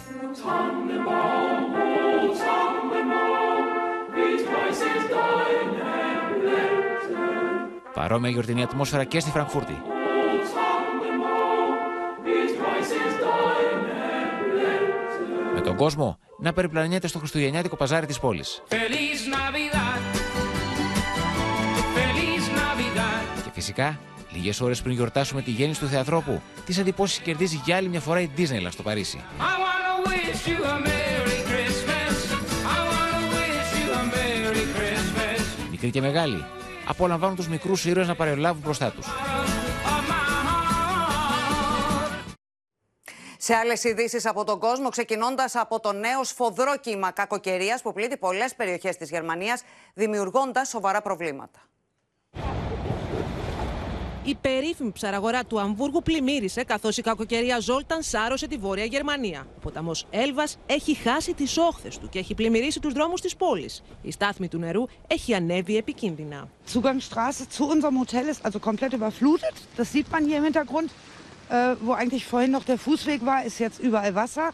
Παρόμοια γιορτινή ατμόσφαιρα και στη Φραγκφούρτη. Με τον κόσμο να περιπλανιέται στο Χριστουγεννιάτικο παζάρι της πόλης. Και φυσικά Λίγες ώρες πριν γιορτάσουμε τη γέννηση του Θεανθρώπου, τις εντυπώσεις κερδίζει για άλλη μια φορά η Disneyland στο Παρίσι. Μικροί και μεγάλοι απολαμβάνουν τους μικρούς ήρωες να παρελάβουν μπροστά τους. Σε άλλες ειδήσεις από τον κόσμο, ξεκινώντας από το νέο σφοδρό κύμα κακοκαιρίας που πλήττει πολλές περιοχές της Γερμανίας, δημιουργώντας σοβαρά προβλήματα. Η περίφημη ψαραγορά του Αμβούργου πλημμύρισε καθώ η κακοκαιρία Ζόλταν σάρωσε τη Βόρεια Γερμανία. Ο ποταμό Έλβα έχει χάσει τι όχθε του και έχει πλημμυρίσει του δρόμου τη πόλη. Η στάθμη του νερού έχει ανέβει επικίνδυνα. Zugangsstraße zu unserem Hotel ist also komplett überflutet. Das sieht man hier im Hintergrund. Äh, wo eigentlich vorhin noch der Fußweg war, ist jetzt überall Wasser.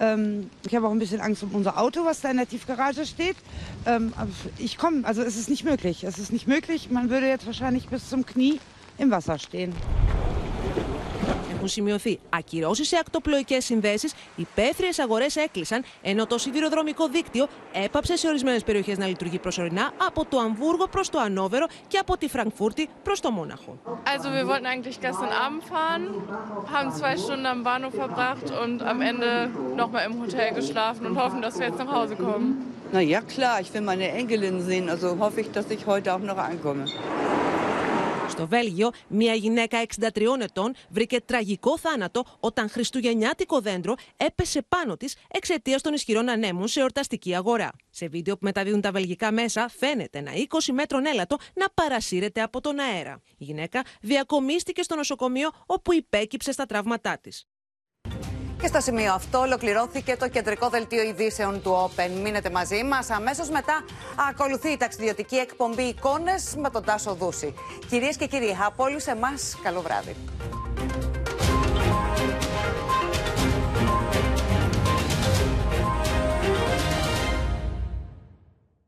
Ähm, ich habe auch ein bisschen Angst um unser Auto, was da in der Tiefgarage steht. Ähm, ich komme, also es ist nicht möglich. Es ist nicht möglich. Man würde jetzt wahrscheinlich bis zum Knie im Wasser stehen. Έχουν σημειωθεί ακυρώσει σε ακτοπλοϊκέ συνδέσει, υπαίθριε αγορέ έκλεισαν, ενώ το σιδηροδρομικό δίκτυο έπαψε σε ορισμένε περιοχέ να λειτουργεί προσωρινά από το Αμβούργο προ το Ανόβερο και από τη Φραγκφούρτη προ το Μόναχο. Also, wir wollten eigentlich gestern Abend fahren, haben zwei Stunden am Bahnhof verbracht und am Ende nochmal im Hotel geschlafen und hoffen, dass wir jetzt nach Hause kommen. Na ja, klar, ich will meine Enkelin sehen, also hoffe ich, dass ich heute auch noch ankomme. Στο Βέλγιο, μια γυναίκα 63 ετών βρήκε τραγικό θάνατο όταν χριστουγεννιάτικο δέντρο έπεσε πάνω της εξαιτίας των ισχυρών ανέμων σε εορταστική αγορά. Σε βίντεο που μεταδίδουν τα βελγικά μέσα, φαίνεται ένα 20 μέτρων έλατο να παρασύρεται από τον αέρα. Η γυναίκα διακομίστηκε στο νοσοκομείο όπου υπέκυψε στα τραύματά της. Και στο σημείο αυτό ολοκληρώθηκε το κεντρικό δελτίο ειδήσεων του Open. Μείνετε μαζί μας. Αμέσως μετά ακολουθεί η ταξιδιωτική εκπομπή Εικόνες με τον Τάσο Δούση. Κυρίες και κύριοι, από όλους εμάς, καλό βράδυ.